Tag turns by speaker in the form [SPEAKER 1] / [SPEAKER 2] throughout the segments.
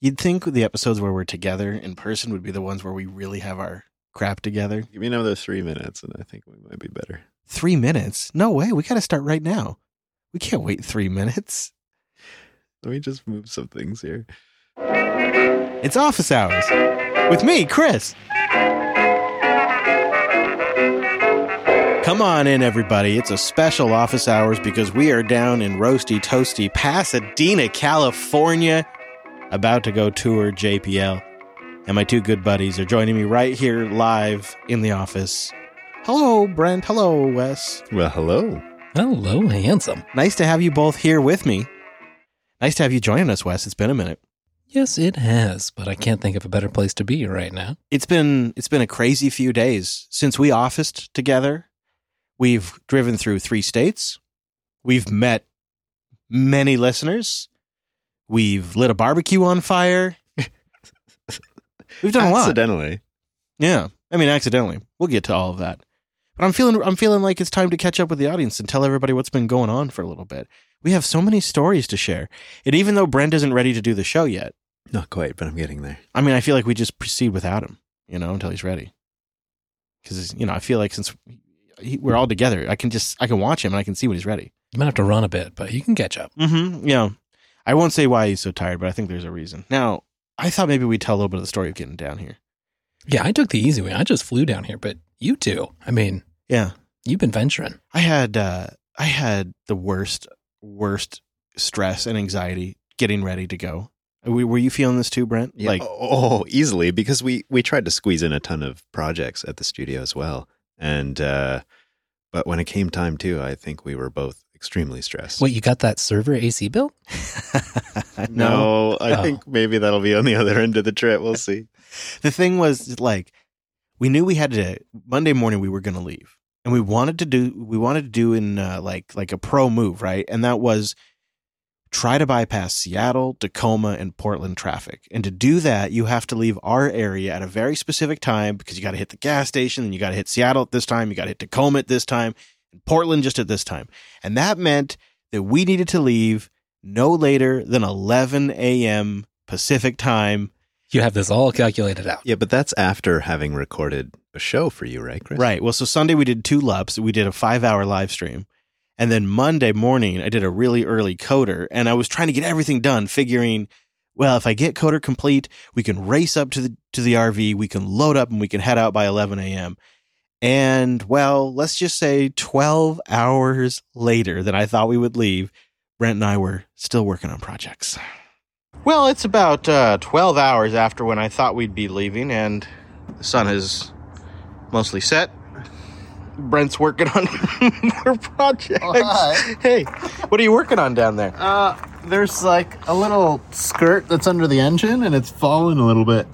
[SPEAKER 1] You'd think the episodes where we're together in person would be the ones where we really have our crap together.
[SPEAKER 2] Give me another three minutes, and I think we might be better.
[SPEAKER 1] Three minutes? No way. We got to start right now. We can't wait three minutes.
[SPEAKER 2] Let me just move some things here.
[SPEAKER 1] It's office hours with me, Chris. Come on in, everybody. It's a special office hours because we are down in roasty, toasty Pasadena, California, about to go tour JPL. And my two good buddies are joining me right here live in the office. Hello, Brent. Hello, Wes.
[SPEAKER 2] Well, hello.
[SPEAKER 3] Hello, handsome.
[SPEAKER 1] Nice to have you both here with me. Nice to have you joining us, Wes. It's been a minute.
[SPEAKER 3] Yes, it has, but I can't think of a better place to be right now.
[SPEAKER 1] It's been it's been a crazy few days since we officed together. We've driven through three states. We've met many listeners. We've lit a barbecue on fire. We've done a lot.
[SPEAKER 2] Accidentally.
[SPEAKER 1] Yeah. I mean accidentally. We'll get to all of that. But I'm feeling I'm feeling like it's time to catch up with the audience and tell everybody what's been going on for a little bit. We have so many stories to share. And even though Brent isn't ready to do the show yet,
[SPEAKER 2] Not quite, but I'm getting there.
[SPEAKER 1] I mean, I feel like we just proceed without him, you know, until he's ready. Because you know, I feel like since he, we're all together, I can just I can watch him and I can see when he's ready.
[SPEAKER 3] You might have to run a bit, but you can catch up.
[SPEAKER 1] Mm-hmm. Yeah, I won't say why he's so tired, but I think there's a reason. Now, I thought maybe we'd tell a little bit of the story of getting down here.
[SPEAKER 3] Yeah, I took the easy way. I just flew down here, but you two, I mean,
[SPEAKER 1] Yeah,
[SPEAKER 3] you've been venturing.
[SPEAKER 1] I had uh, I had the worst worst stress and anxiety getting ready to go. Were were you feeling this too, Brent?
[SPEAKER 2] Yeah.
[SPEAKER 1] Like,
[SPEAKER 2] oh, easily because we we tried to squeeze in a ton of projects at the studio as well, and uh, but when it came time to, I think we were both extremely stressed.
[SPEAKER 3] Wait, you got that server AC bill?
[SPEAKER 2] no, I
[SPEAKER 3] Oh.
[SPEAKER 2] think maybe that'll be on the other end of the trip. We'll see.
[SPEAKER 1] the thing was like we knew we had to monday morning we were going to leave and we wanted to do we wanted to do in uh, like like a pro move right and that was try to bypass seattle tacoma and portland traffic and to do that you have to leave our area at a very specific time because you got to hit the gas station and you got to hit seattle at this time you got to hit tacoma at this time and portland just at this time and that meant that we needed to leave no later than 11 a.m pacific time
[SPEAKER 3] You have this all calculated out.
[SPEAKER 2] Yeah, but that's after having recorded a show for you, right, Chris?
[SPEAKER 1] Right. Well, so Sunday we did two LUPs. We did a five hour live stream. And then Monday morning, I did a really early coder and I was trying to get everything done, figuring, well, if I get coder complete, we can race up to the, to the RV, we can load up and we can head out by 11 a.m. And well, let's just say 12 hours later than I thought we would leave, Brent and I were still working on projects. Well, it's about uh, 12 hours after when I thought we'd be leaving, and the sun has mostly set. Brent's working on more projects.
[SPEAKER 4] Oh.
[SPEAKER 1] Hey, what are you working on down there?
[SPEAKER 4] Uh, there's like a little skirt that's under the engine and it's fallen a little bit.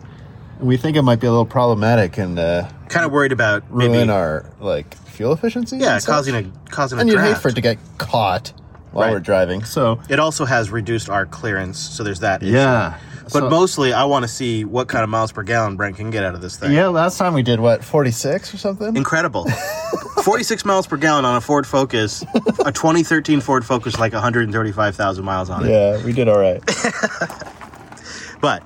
[SPEAKER 4] And we think it might be a little problematic and uh,
[SPEAKER 1] Kind of worried about
[SPEAKER 4] ruin
[SPEAKER 1] maybe,
[SPEAKER 4] our like fuel efficiency.
[SPEAKER 1] yeah,
[SPEAKER 4] and
[SPEAKER 1] causing a causing a
[SPEAKER 4] And you'd hate for it to get caught while
[SPEAKER 1] Right.
[SPEAKER 4] we're driving. So
[SPEAKER 1] It also has reduced our clearance, so there's that. issue.
[SPEAKER 4] yeah,
[SPEAKER 1] But
[SPEAKER 4] So-
[SPEAKER 1] mostly, I want to see what kind of miles per gallon Brent can get out of this thing.
[SPEAKER 4] yeah. Last time we did what 46 or something.
[SPEAKER 1] Incredible. 46 miles per gallon on a Ford Focus, a 2013 Ford Focus, like 135,000 miles on it.
[SPEAKER 4] yeah, we did all right.
[SPEAKER 1] But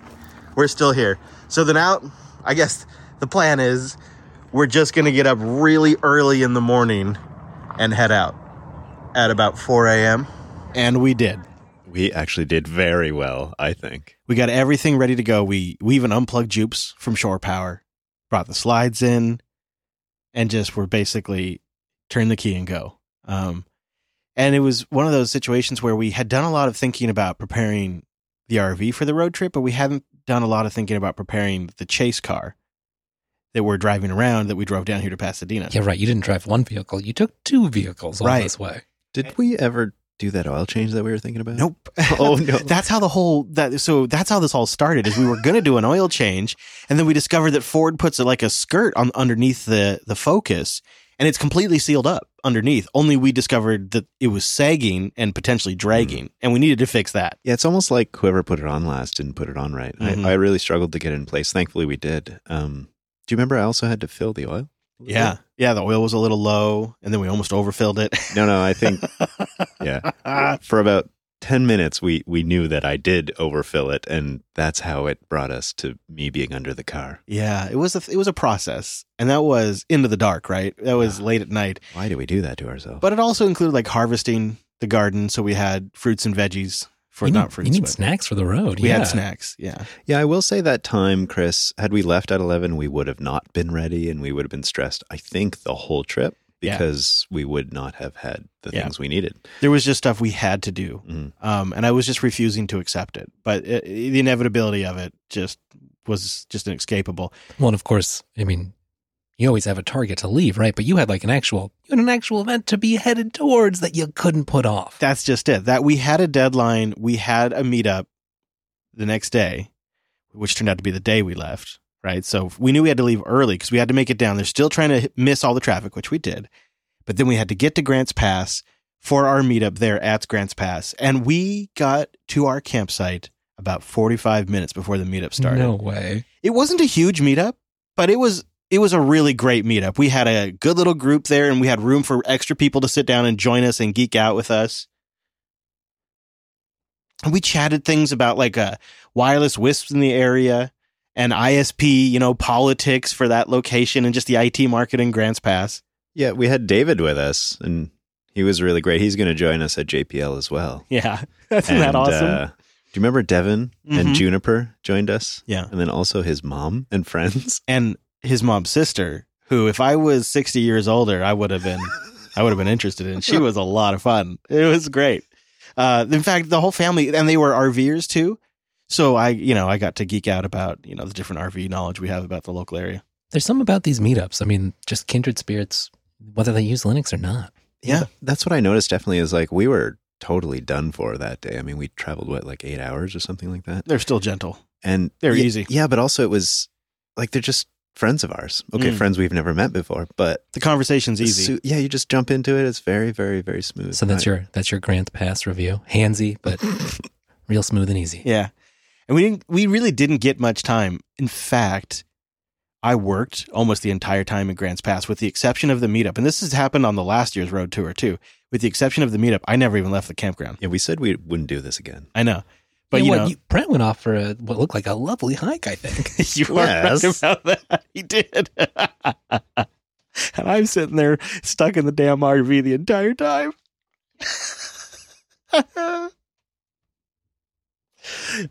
[SPEAKER 1] we're still here. So then out, I guess the plan is we're just going to get up really early in the morning and head out at about 4 a.m. And we did.
[SPEAKER 2] We actually did very well, I think.
[SPEAKER 1] We got everything ready to go. We we even unplugged Jupes from shore power, brought the slides in, and just were basically turn the key and go. Um, and it was one of those situations where we had done a lot of thinking about preparing the RV for the road trip, but we hadn't done a lot of thinking about preparing the chase car that we're driving around that we drove down here to Pasadena.
[SPEAKER 3] Yeah, right. You didn't drive one vehicle. You took two vehicles all
[SPEAKER 1] Right.
[SPEAKER 3] this way.
[SPEAKER 2] Did we ever do that oil change that we were thinking about?
[SPEAKER 1] Nope.
[SPEAKER 2] Oh, no.
[SPEAKER 1] that's how the whole that so that's how this all started. Is we were going to do an oil change, and then we discovered that Ford puts like a skirt on underneath the the Focus, and it's completely sealed up underneath. Only we discovered that it was sagging and potentially dragging, and we needed to fix that.
[SPEAKER 2] Yeah, it's almost like whoever put it on last didn't put it on right.
[SPEAKER 1] Mhm.
[SPEAKER 2] I, I really struggled to get it in place. Thankfully, we did. Um, do you remember I also had to fill the oil?
[SPEAKER 1] Yeah, yeah. The oil was a little low, and then we almost overfilled it.
[SPEAKER 2] No, no, I think, yeah. For about 10 minutes, we, we knew that I did overfill it. And that's how it brought us to me being under the car.
[SPEAKER 1] Yeah, it was a it was a process, and that was into the dark, right? That was
[SPEAKER 2] Yeah.
[SPEAKER 1] late at night,
[SPEAKER 2] Why do we do that to ourselves?
[SPEAKER 1] but it also included like harvesting the garden, so we had fruits and veggies for
[SPEAKER 3] you
[SPEAKER 1] not
[SPEAKER 3] need,
[SPEAKER 1] fruits.
[SPEAKER 3] you need
[SPEAKER 1] but
[SPEAKER 3] snacks for the road.
[SPEAKER 1] We
[SPEAKER 3] yeah.
[SPEAKER 1] had snacks. Yeah,
[SPEAKER 2] yeah, I will say that time, Chris, had we left at 11, we would have not been ready and we would have been stressed, I think, the whole trip
[SPEAKER 1] Yeah.
[SPEAKER 2] because we would not have had the
[SPEAKER 1] Yeah.
[SPEAKER 2] things we needed.
[SPEAKER 1] there was just stuff we had to do,
[SPEAKER 2] Mhm.
[SPEAKER 1] um, and I was just refusing to accept it. But it, the inevitability of it just was just inescapable.
[SPEAKER 3] Well, and of course, I mean, you always have a target to leave, right? But you had like an actual, you had an actual event to be headed towards that you couldn't put off.
[SPEAKER 1] That's just it. That we had a deadline. We had a meetup the next day, which turned out to be the day we left. Right. So we knew we had to leave early because we had to make it down. They're still trying to miss all the traffic, which we did. But then we had to get to Grants Pass for our meetup there at Grants Pass. And we got to our campsite about 45 minutes before the meetup started.
[SPEAKER 3] No way.
[SPEAKER 1] It wasn't a huge meetup, but it was it was a really great meetup. We had a good little group there and we had room for extra people to sit down and join us and geek out with us. And we chatted things about like uh, wireless wisps in the area and ISP, you know, politics for that location and just the IT market in Grants Pass.
[SPEAKER 2] Yeah, we had David with us and he was really great. He's going to join us at JPL as well.
[SPEAKER 1] Yeah. Isn't that awesome?
[SPEAKER 2] uh, do you remember Devin
[SPEAKER 1] Mhm.
[SPEAKER 2] and Juniper joined us?
[SPEAKER 1] Yeah.
[SPEAKER 2] And then also his mom and friends.
[SPEAKER 1] and his mom's sister, who if I was 60 years older, I would have been I would have been interested in. She was a lot of fun. It was great. Uh, in fact, the whole family and they were RVers too. So I, you know, I got to geek out about, you know, the different RV knowledge we have about the local area.
[SPEAKER 3] There's some about these meetups. I mean, just kindred spirits, whether they use Linux or not.
[SPEAKER 1] Yeah.
[SPEAKER 2] That's what I noticed definitely is like we were totally done for that day. I mean, we traveled what, like eight hours or something like that?
[SPEAKER 1] They're still gentle.
[SPEAKER 2] And
[SPEAKER 1] They're
[SPEAKER 2] yeah,
[SPEAKER 1] easy.
[SPEAKER 2] Yeah, but also it was like they're just friends of ours. Okay,
[SPEAKER 1] Mm.
[SPEAKER 2] friends we've never met before, but
[SPEAKER 1] The conversation's easy.
[SPEAKER 2] su- yeah, you just jump into it. It's very, very, very smooth.
[SPEAKER 3] So that's
[SPEAKER 2] I-
[SPEAKER 3] your that's your Grant Pass review. Handsy, but real smooth and easy.
[SPEAKER 1] Yeah. And we didn't we really didn't get much time. In fact, I worked almost the entire time in Grants Pass with the exception of the meetup. And this has happened on the last year's road tour too. With the exception of the meetup, I never even left the campground.
[SPEAKER 2] Yeah, we said we wouldn't do this again.
[SPEAKER 1] I know. But
[SPEAKER 3] Yeah,
[SPEAKER 1] you
[SPEAKER 3] what,
[SPEAKER 1] know,
[SPEAKER 3] Brent went off for a, what looked like a lovely hike. I think.
[SPEAKER 1] you are
[SPEAKER 2] Yes.
[SPEAKER 1] right about that. He did. and I'm sitting there stuck in the damn RV the entire time.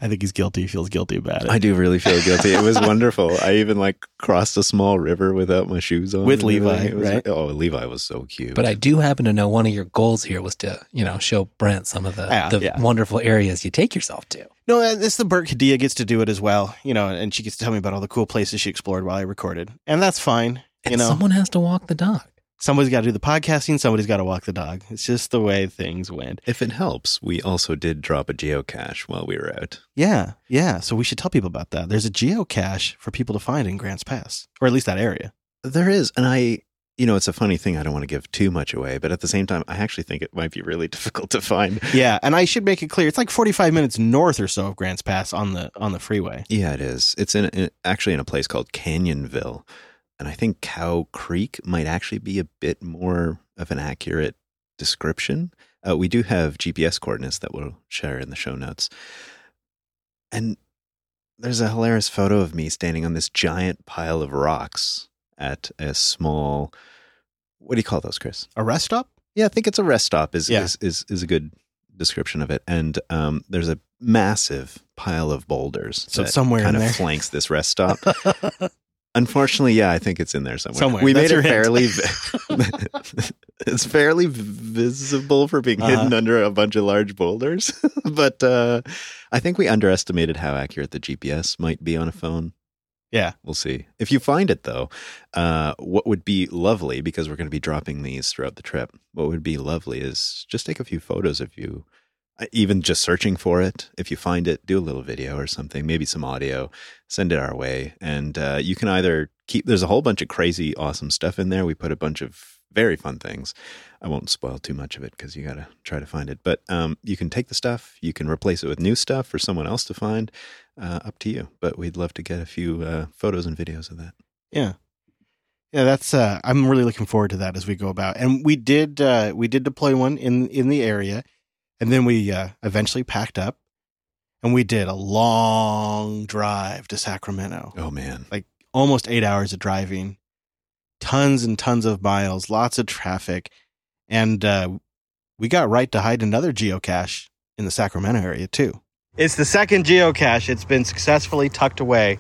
[SPEAKER 1] I think he's guilty. He feels guilty about it.
[SPEAKER 2] I do really feel guilty. It was wonderful. I even like crossed a small river without my shoes on.
[SPEAKER 1] With. Levi,
[SPEAKER 2] was-
[SPEAKER 1] right?
[SPEAKER 2] Oh, Levi was so cute.
[SPEAKER 3] But I do happen to know one of your goals here was to, you know, show Brent some of the,
[SPEAKER 1] Yeah,
[SPEAKER 3] the
[SPEAKER 1] yeah.
[SPEAKER 3] wonderful areas you take yourself to.
[SPEAKER 1] No, it's the Bert Kadia gets to do it as well, you know, and she gets to tell me about all the cool places she explored while I recorded. And that's fine.
[SPEAKER 3] And
[SPEAKER 1] you know,
[SPEAKER 3] someone has to walk the dog.
[SPEAKER 1] Somebody's got to do the podcasting, somebody's got to walk the dog. It's just the way things went.
[SPEAKER 2] if it helps, we also did drop a geocache while we were out.
[SPEAKER 1] Yeah, yeah. So we should tell people about that. There's a geocache for people to find in Grants Pass, or at least that area.
[SPEAKER 2] There is, and I, you know, it's a funny thing. I don't want to give too much away, but at the same time, I actually think it might be really difficult to find.
[SPEAKER 1] Yeah, and I should make it clear. It's like 45 minutes north or so of Grants Pass on the on the freeway.
[SPEAKER 2] Yeah, it is. It's in, in actually in a place called Canyonville, and I think Cow Creek might actually be a bit more of an accurate description. Uh, we do have GPS coordinates that we'll share in the show notes, and there's a hilarious photo of me standing on this giant pile of rocks at a small. What do you call those, Chris?
[SPEAKER 1] A rest stop?
[SPEAKER 2] Yeah, I think it's a rest stop. Is
[SPEAKER 1] Yeah.
[SPEAKER 2] is, is is a good description of it. And um, there's a massive pile of boulders.
[SPEAKER 1] So
[SPEAKER 2] that
[SPEAKER 1] somewhere
[SPEAKER 2] kind
[SPEAKER 1] in
[SPEAKER 2] of
[SPEAKER 1] there.
[SPEAKER 2] flanks this rest stop. Unfortunately, yeah, I think it's in there somewhere.
[SPEAKER 1] Somewhere.
[SPEAKER 2] We
[SPEAKER 1] That's
[SPEAKER 2] made it fairly. it's fairly visible for being
[SPEAKER 1] Uh-huh.
[SPEAKER 2] hidden under a bunch of large boulders, but uh, I think we underestimated how accurate the GPS might be on a phone.
[SPEAKER 1] Yeah.
[SPEAKER 2] We'll see. If you find it though, uh, what would be lovely because we're going to be dropping these throughout the trip. What would be lovely is just take a few photos of you, even just searching for it. If you find it, do a little video or something, maybe some audio, send it our way, and uh, you can either keep. There's a whole bunch of crazy, awesome stuff in there. We put a bunch of very fun things. I won't spoil too much of it because you got to try to find it. But um, you can take the stuff, you can replace it with new stuff for someone else to find. Uh, up to you. But we'd love to get a few uh, photos and videos of that.
[SPEAKER 1] Yeah. Yeah, that's uh I'm really looking forward to that as we go about. And we did uh we did deploy one in in the area. And then we uh, eventually packed up and we did a long drive to Sacramento,
[SPEAKER 2] Oh man.
[SPEAKER 1] Like almost eight hours of driving, tons and tons of miles, lots of traffic. And uh, we got right to hide another geocache in the Sacramento area too. It's the second geocache. It's been successfully tucked away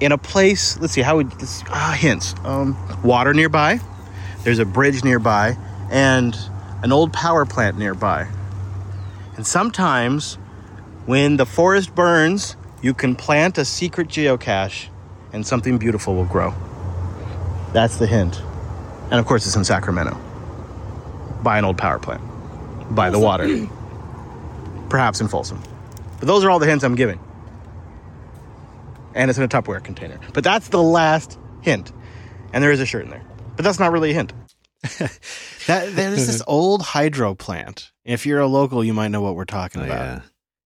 [SPEAKER 1] in a place. Let's see how we this, ah, hints. Um, water nearby. There's a bridge nearby and an old power plant nearby. And sometimes when the forest burns, you can plant a secret geocache and something beautiful will grow. That's the hint. And of course, it's in Sacramento by an old power plant, by the water, perhaps in Folsom. But those are all the hints I'm giving. And it's in a Tupperware container. But that's the last hint. And there is a shirt in there. But that's not really a hint. that there's this old hydro plant. If you're a local, you might know what we're talking
[SPEAKER 2] Oh,
[SPEAKER 1] about.
[SPEAKER 2] yeah.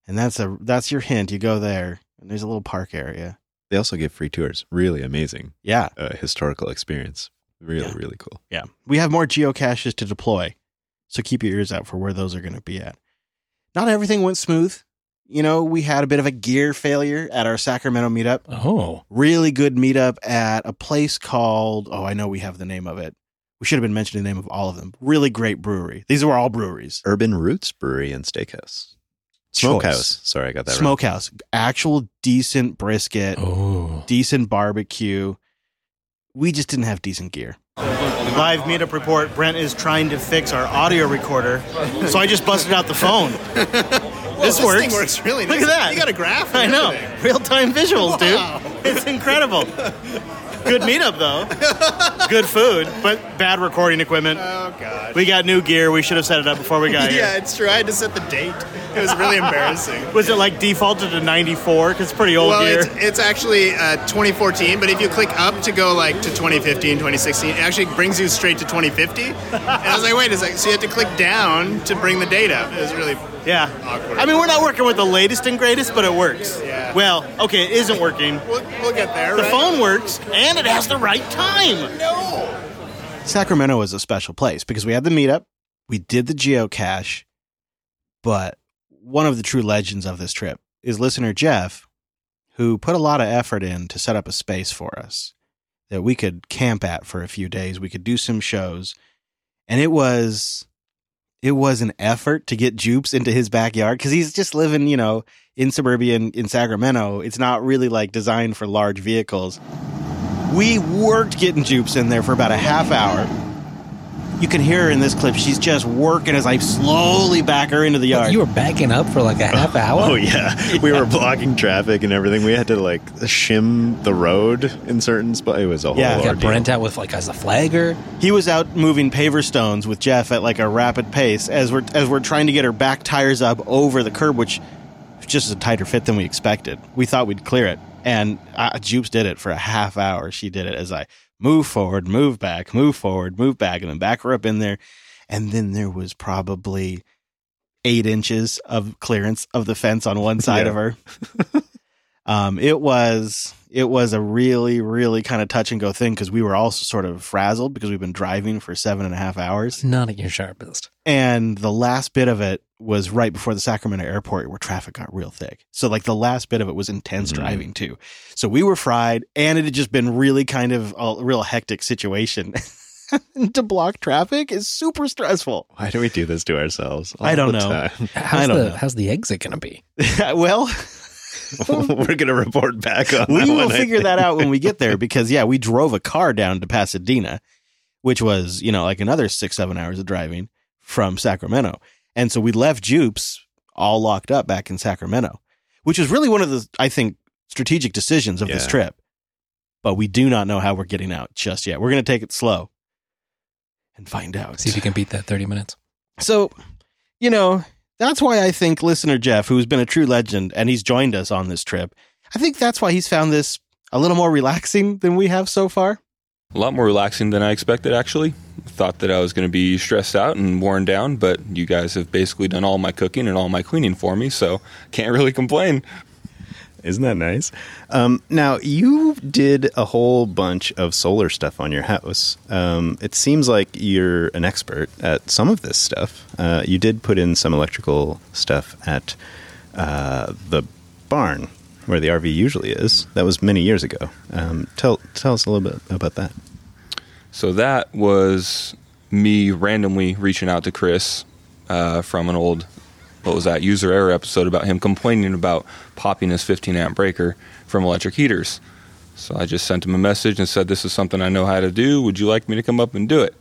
[SPEAKER 1] And that's a that's your hint. You go there, and there's a little park area.
[SPEAKER 2] They also give free tours. Really amazing
[SPEAKER 1] Yeah,
[SPEAKER 2] uh, historical experience. Really,
[SPEAKER 1] Yeah.
[SPEAKER 2] really cool.
[SPEAKER 1] yeah. We have more geocaches to deploy, so keep your ears out for where those are going to be at. Not everything went smooth. You know, we had a bit of a gear failure at our Sacramento meetup.
[SPEAKER 3] Oh,
[SPEAKER 1] Really good meetup at a place called Oh, I know we have the name of it. We should have been mentioning the name of all of them. Really great brewery. These were all breweries.
[SPEAKER 2] Urban Roots Brewery and Steakhouse. Smokehouse. Sorry, I got that wrong.
[SPEAKER 1] Smokehouse. Actual decent brisket.
[SPEAKER 3] oh.
[SPEAKER 1] decent barbecue. We just didn't have decent gear. Live meetup report. Brent is trying to fix our audio recorder, so I just busted out the phone. this works.
[SPEAKER 5] thing works really
[SPEAKER 1] Look
[SPEAKER 5] nice.
[SPEAKER 1] at that.
[SPEAKER 5] You got a graph?
[SPEAKER 1] I know. Real time visuals,
[SPEAKER 5] Wow.
[SPEAKER 1] dude. It's incredible. Good meetup though. Good food, but bad recording equipment.
[SPEAKER 5] Oh god.
[SPEAKER 1] We got new gear. We should have set it up before we got here.
[SPEAKER 5] yeah, it's true. I had to set the date. It was really embarrassing.
[SPEAKER 1] Was it like defaulted to 94? Because it's pretty old
[SPEAKER 5] well,
[SPEAKER 1] gear.
[SPEAKER 5] it's, it's actually uh, 2014, but if you click up to go like to 2015, 2016, it actually brings you straight to 2050. and I was like, wait a second. So you had to click down to bring the date up. It was really
[SPEAKER 1] Yeah.
[SPEAKER 5] Awkward.
[SPEAKER 1] I mean, we're not working with the latest and greatest, but it works.
[SPEAKER 5] Yeah.
[SPEAKER 1] Well, okay, it isn't working.
[SPEAKER 5] We'll, we'll get there.
[SPEAKER 1] The
[SPEAKER 5] right?
[SPEAKER 1] phone works, and it has the right time.
[SPEAKER 5] No.
[SPEAKER 1] Sacramento is a special place because we had the meetup, we did the geocache, but one of the true legends of this trip is listener Jeff, who put a lot of effort in to set up a space for us that we could camp at for a few days. We could do some shows, and it was it was an effort to get Jupes into his backyard because he's just living, you know, in suburbia in, in Sacramento. It's not really like designed for large vehicles. We worked getting Jupes in there for about a half hour. You can hear her in this clip. She's just working as I slowly back her into the yard.
[SPEAKER 3] You were backing up for like a half oh, hour.
[SPEAKER 2] Oh yeah. we were blocking traffic and everything. We had to like shim the road in certain spots. It was a whole
[SPEAKER 1] Yeah.
[SPEAKER 3] Got. Brent out with like as a flagger.
[SPEAKER 1] he was out moving paver stones with Jeff at like a rapid pace as we're as we're trying to get her back tires up over the curb, which was just a tighter fit than we expected. We thought we'd clear it, and uh, Jupes did it for a half hour. She did it as I move forward, move back, move forward, move back, and then back her up in there. And then there was probably eight inches of clearance of the fence on one side
[SPEAKER 2] Yeah.
[SPEAKER 1] of her. um, it was it was a really really kind of touch and go thing because we were also sort of frazzled because we've been driving for seven and a half hours,
[SPEAKER 3] Not at your sharpest.
[SPEAKER 1] and the last bit of it was right before the Sacramento airport where traffic got real thick. So like the last bit of it was intense
[SPEAKER 2] Mhm.
[SPEAKER 1] driving too. So we were fried, and it had just been really kind of a real hectic situation. to block traffic is super stressful.
[SPEAKER 2] Why do we do this to ourselves?
[SPEAKER 1] I don't know.
[SPEAKER 2] time?
[SPEAKER 3] How's
[SPEAKER 1] don't
[SPEAKER 3] the
[SPEAKER 1] know.
[SPEAKER 3] how's the exit gonna be?
[SPEAKER 1] well,
[SPEAKER 2] We're gonna report back on.
[SPEAKER 1] we
[SPEAKER 2] that
[SPEAKER 1] will
[SPEAKER 2] one,
[SPEAKER 1] figure that out when we get there because yeah, we drove a car down to Pasadena, which was you know like another six seven hours of driving from Sacramento, and so we left Jupes all locked up back in Sacramento, which was really one of the I think strategic decisions of this trip. But we do not know how we're getting out just yet. We're going to take it slow and find out.
[SPEAKER 3] See if you can beat that thirty minutes.
[SPEAKER 1] So, you know, that's why I think listener Jeff, who's been a true legend and he's joined us on this trip, I think that's why he's found this a little more relaxing than we have so far.
[SPEAKER 6] A lot more relaxing than I expected, actually. Thought that I was going to be stressed out and worn down, but you guys have basically done all my cooking and all my cleaning for me, so can't really complain.
[SPEAKER 2] Isn't that nice? Um, now, you did a whole bunch of solar stuff on your house. Um, it seems like you're an expert at some of this stuff. Uh, you did put in some electrical stuff at uh, the barn where the RV usually is. That was many years ago. Um, tell, tell us a little bit about that.
[SPEAKER 6] So that was me randomly reaching out to Chris uh, from an old, what was that, user error episode about him complaining about popping his 15 amp breaker from electric heaters. So I just sent him a message and said, This is something I know how to do. Would you like me to come up and do it?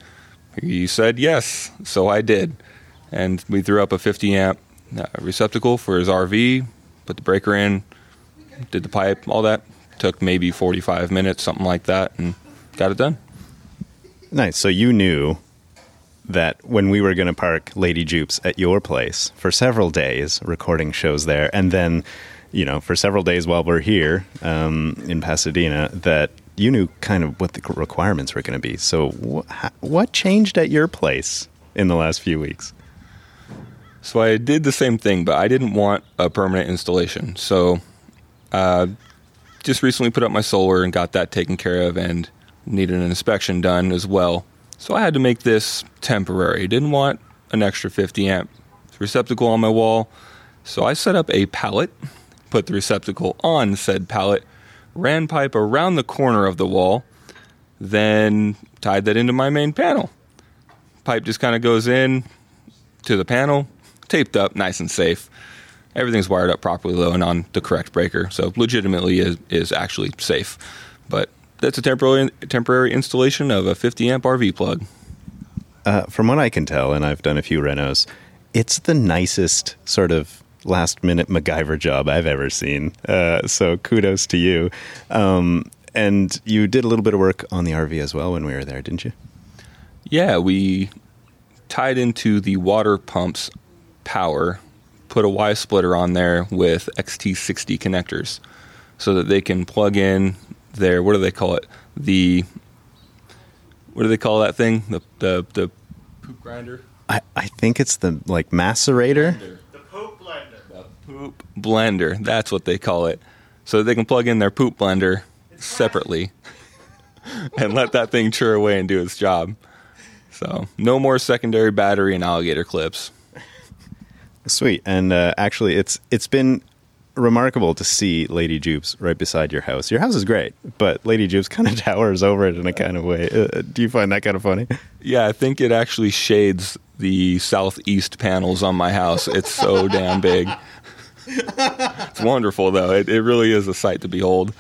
[SPEAKER 6] He said yes. So I did. And we threw up a 50 amp uh, receptacle for his RV, put the breaker in, did the pipe, all that. Took maybe 45 minutes, something like that, and got it done.
[SPEAKER 2] Nice. So you knew that when we were going to park Lady Jupes at your place for several days, recording shows there, and then, you know, for several days while we're here um, in Pasadena, that you knew kind of what the requirements were going to be. So, wh- what changed at your place in the last few weeks?
[SPEAKER 6] So I did the same thing, but I didn't want a permanent installation. So, uh, just recently put up my solar and got that taken care of, and needed an inspection done as well. So I had to make this temporary. Didn't want an extra 50 amp receptacle on my wall. So I set up a pallet, put the receptacle on said pallet, ran pipe around the corner of the wall, then tied that into my main panel. Pipe just kind of goes in to the panel, taped up, nice and safe. Everything's wired up properly though and on the correct breaker, so legitimately is, is actually safe. But that's a temporary temporary installation of a 50 amp RV plug.
[SPEAKER 2] Uh, from what I can tell, and I've done a few renos, it's the nicest sort of last minute MacGyver job I've ever seen. Uh, so kudos to you. Um, and you did a little bit of work on the RV as well when we were there, didn't you?
[SPEAKER 6] Yeah, we tied into the water pump's power, put a Y splitter on there with XT60 connectors so that they can plug in their, what do they call it? The, what do they call that thing? The, the, the poop grinder?
[SPEAKER 2] I, I think it's the like macerator.
[SPEAKER 5] The poop blender.
[SPEAKER 6] The poop blender. That's what they call it. So they can plug in their poop blender separately and let that thing chur away and do its job. So no more secondary battery and alligator clips.
[SPEAKER 2] Sweet. And uh, actually, it's it's been remarkable to see Lady Jupes right beside your house. Your house is great, but Lady Jupes kind of towers over it in a kind of way. Uh, do you find that kind of funny?
[SPEAKER 6] Yeah, I think it actually shades the southeast panels on my house. It's so damn big. It's wonderful, though. It, it really is a sight to behold.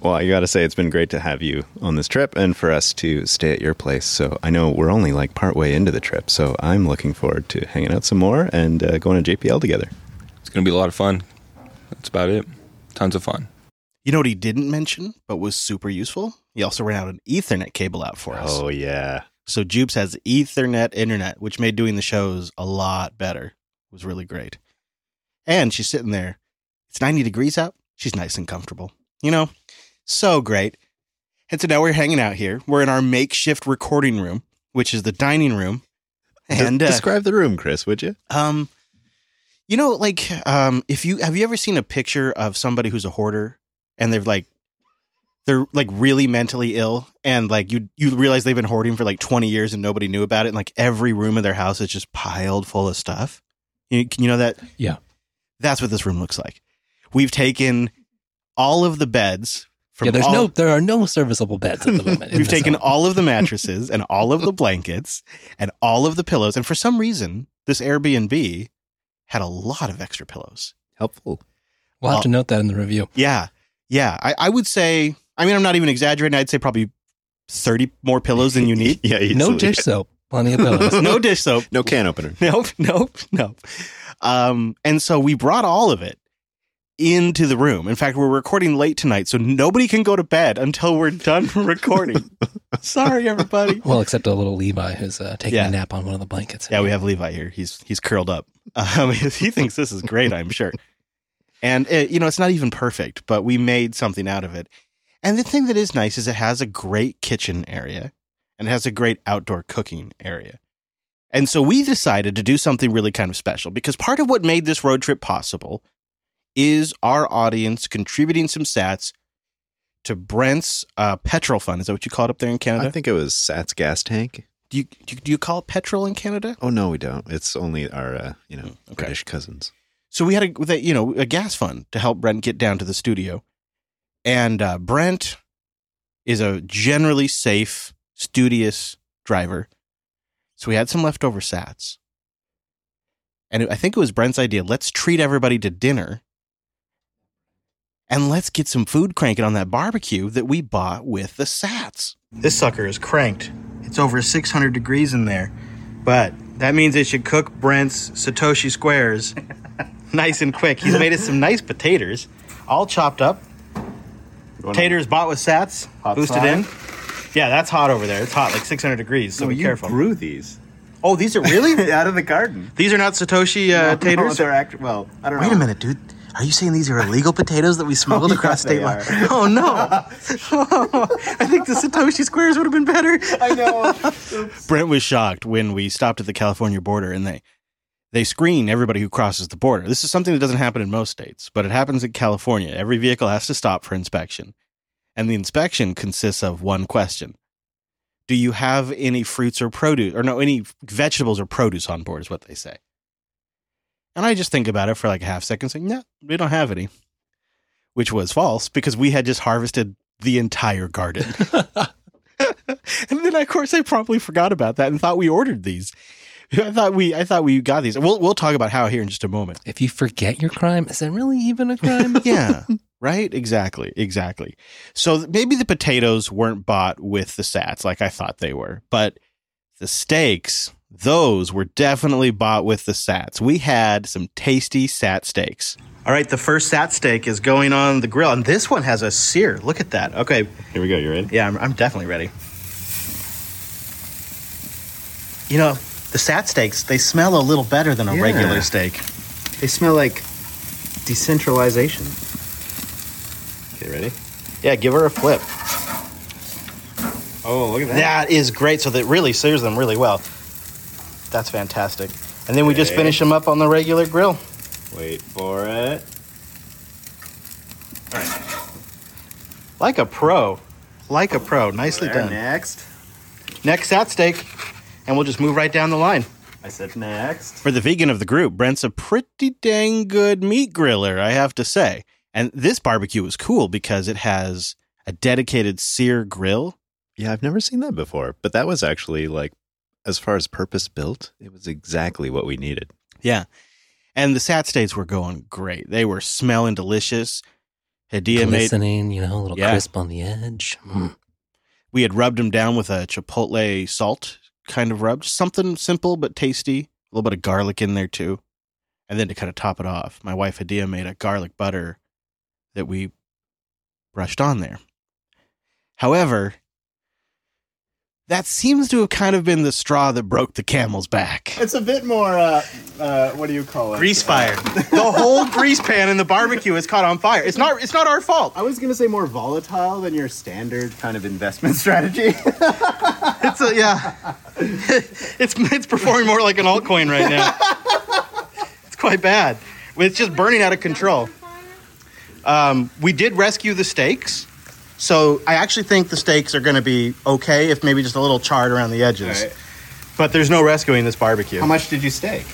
[SPEAKER 2] Well, I got to say, it's been great to have you on this trip and for us to stay at your place. So I know we're only like partway into the trip. So I'm looking forward to hanging out some more and uh, going to JPL together.
[SPEAKER 6] It's going to be a lot of fun. That's about it. Tons of fun.
[SPEAKER 1] You know what he didn't mention, but was super useful? He also ran out an Ethernet cable out for us.
[SPEAKER 2] Oh, yeah.
[SPEAKER 1] So Jupes has Ethernet internet, which made doing the shows a lot better. It was really great. And she's sitting there. It's 90 degrees out. She's nice and comfortable. You know, so great. And so now we're hanging out here. We're in our makeshift recording room, which is the dining room. And
[SPEAKER 2] De-
[SPEAKER 1] uh,
[SPEAKER 2] describe the room, Chris, would you?
[SPEAKER 1] um, you know, like um, if you have you ever seen a picture of somebody who's a hoarder and they're like they're like really mentally ill and like you you realize they've been hoarding for like 20 years and nobody knew about it and like every room in their house is just piled full of stuff. You, can you know that?
[SPEAKER 3] Yeah.
[SPEAKER 1] That's what this room looks like. We've taken all of the beds from
[SPEAKER 3] yeah, there's
[SPEAKER 1] all-
[SPEAKER 3] no, there are no serviceable beds at the moment.
[SPEAKER 1] We've taken
[SPEAKER 3] home.
[SPEAKER 1] all of the mattresses and all of the blankets and all of the pillows. And for some reason, this Airbnb had a lot of extra pillows.
[SPEAKER 2] Helpful.
[SPEAKER 3] We'll have to note that in the review.
[SPEAKER 1] Yeah. Yeah. I, I would say, I mean, I'm not even exaggerating. I'd say probably 30 more pillows than you need.
[SPEAKER 2] yeah,
[SPEAKER 3] No dish soap. Plenty of pillows.
[SPEAKER 1] no dish soap.
[SPEAKER 2] No can opener.
[SPEAKER 1] Nope. Nope. Nope. Um, and so we brought all of it into the room. In fact, we're recording late tonight, so nobody can go to bed until we're done recording. Sorry, everybody.
[SPEAKER 3] well, except a little Levi who's uh, taking
[SPEAKER 1] Yeah.
[SPEAKER 3] a nap on one of the blankets.
[SPEAKER 1] Yeah, we have Levi here. He's he's curled up. Um, he thinks this is great, I'm sure. And it, you know, it's not even perfect, but we made something out of it. And the thing that is nice is it has a great kitchen area and it has a great outdoor cooking area. And so we decided to do something really kind of special because part of what made this road trip possible is our audience contributing some sats to Brent's uh, petrol fund. Is that what you call it up there in Canada?
[SPEAKER 2] I think it was Sat's gas tank.
[SPEAKER 1] do, you, do you do you call it petrol in Canada?
[SPEAKER 2] Oh no, we don't. It's only our uh, you know
[SPEAKER 1] Okay.
[SPEAKER 2] British cousins.
[SPEAKER 1] So we had a you know a gas fund to help Brent get down to the studio, and uh, Brent is a generally safe, studious driver. So we had some leftover Sats, and I think it was Brent's idea. Let's treat everybody to dinner, and let's get some food cranking on that barbecue that we bought with the Sats. This sucker is cranked. It's over 600 degrees in there, but that means it should cook Brent's Satoshi squares nice and quick. He's made us some nice potatoes, all chopped up. Taters bought with sats,
[SPEAKER 4] Hot
[SPEAKER 1] boosted
[SPEAKER 4] side?
[SPEAKER 1] in. Yeah, that's hot over there. It's hot, like 600 degrees. So
[SPEAKER 4] No,
[SPEAKER 1] be
[SPEAKER 4] you
[SPEAKER 1] careful.
[SPEAKER 4] grew these
[SPEAKER 1] oh, these are really?
[SPEAKER 4] out of the garden.
[SPEAKER 1] these are not Satoshi uh,
[SPEAKER 4] No,
[SPEAKER 1] taters.
[SPEAKER 4] they're act- well, I don't know.
[SPEAKER 1] Wait a minute, dude. Are you saying these are illegal potatoes that we oh, smuggled
[SPEAKER 4] Oh, yeah,
[SPEAKER 1] across state
[SPEAKER 4] they
[SPEAKER 1] line?
[SPEAKER 4] are.
[SPEAKER 1] Oh no! I think the Satoshi squares would have been better.
[SPEAKER 4] I know.
[SPEAKER 1] Brent was shocked when we stopped at the California border and they they screen everybody who crosses the border. This is something that doesn't happen in most states, but it happens in California. Every vehicle has to stop for inspection. And the inspection consists of one question. Do you have any fruits or produce or no any vegetables or produce on board is what they say. And I just think about it for like a half second saying, "No, we don't have any." Which was false because we had just harvested the entire garden. and then of course I promptly forgot about that and thought we ordered these. I thought we I thought we got these. We'll we'll talk about how here in just a moment.
[SPEAKER 3] If you forget your crime, is it really even a crime?
[SPEAKER 1] Yeah. right? Exactly. Exactly. So maybe the potatoes weren't bought with the sats like I thought they were, but the steaks, those were definitely bought with the sats. We had some tasty sat steaks. All right, the first sat steak is going on the grill, and this one has a sear. Look at that. Okay,
[SPEAKER 4] Here we go. You ready?
[SPEAKER 1] Yeah, I'm, I'm definitely ready. You know, the sat steaks, they smell a little better than a
[SPEAKER 4] Yeah.
[SPEAKER 1] regular steak.
[SPEAKER 4] They smell like decentralization. Okay, ready?
[SPEAKER 1] Yeah, give her a flip.
[SPEAKER 4] Oh, look at
[SPEAKER 1] that. That is great. So that really sears them really well. That's fantastic. And then we just
[SPEAKER 4] Okay.
[SPEAKER 1] finish them up on the regular grill.
[SPEAKER 4] Wait for it.
[SPEAKER 1] Like a pro. Like a pro. Nicely
[SPEAKER 4] There,
[SPEAKER 1] done.
[SPEAKER 4] Next.
[SPEAKER 1] Next sat steak. And we'll just move right down the line.
[SPEAKER 4] I said next.
[SPEAKER 1] For the vegan of the group, Brent's a pretty dang good meat griller, I have to say. And this barbecue is cool because it has a dedicated sear grill.
[SPEAKER 2] Yeah, I've never seen that before, but that was actually like, as far as purpose built, it was exactly what we needed.
[SPEAKER 1] Yeah. And the sat states were going great. They were smelling delicious. Hadia made
[SPEAKER 3] you know, a little
[SPEAKER 1] Yeah.
[SPEAKER 3] crisp on the edge. Mm.
[SPEAKER 1] we had rubbed them down with a chipotle salt kind of rub, something simple but tasty. A little bit of garlic in there too. And then to kind of top it off, my wife Hadia made a garlic butter that we brushed on there. However, that seems to have kind of been the straw that broke the camel's back.
[SPEAKER 4] It's a bit more. Uh, uh, what do you call it?
[SPEAKER 1] Grease fire. the whole grease pan in the barbecue is caught on fire. It's not it's not our fault.
[SPEAKER 4] I was gonna say more volatile than your standard kind of investment strategy.
[SPEAKER 1] It's a, yeah. it's it's performing more like an altcoin right now. It's quite bad. It's just burning out of control. Um, we did rescue the steaks, so I actually think the steaks are going to be okay if maybe just a little charred around the edges.
[SPEAKER 4] Alright.
[SPEAKER 1] But there's no rescuing this barbecue.
[SPEAKER 4] How much did you stake?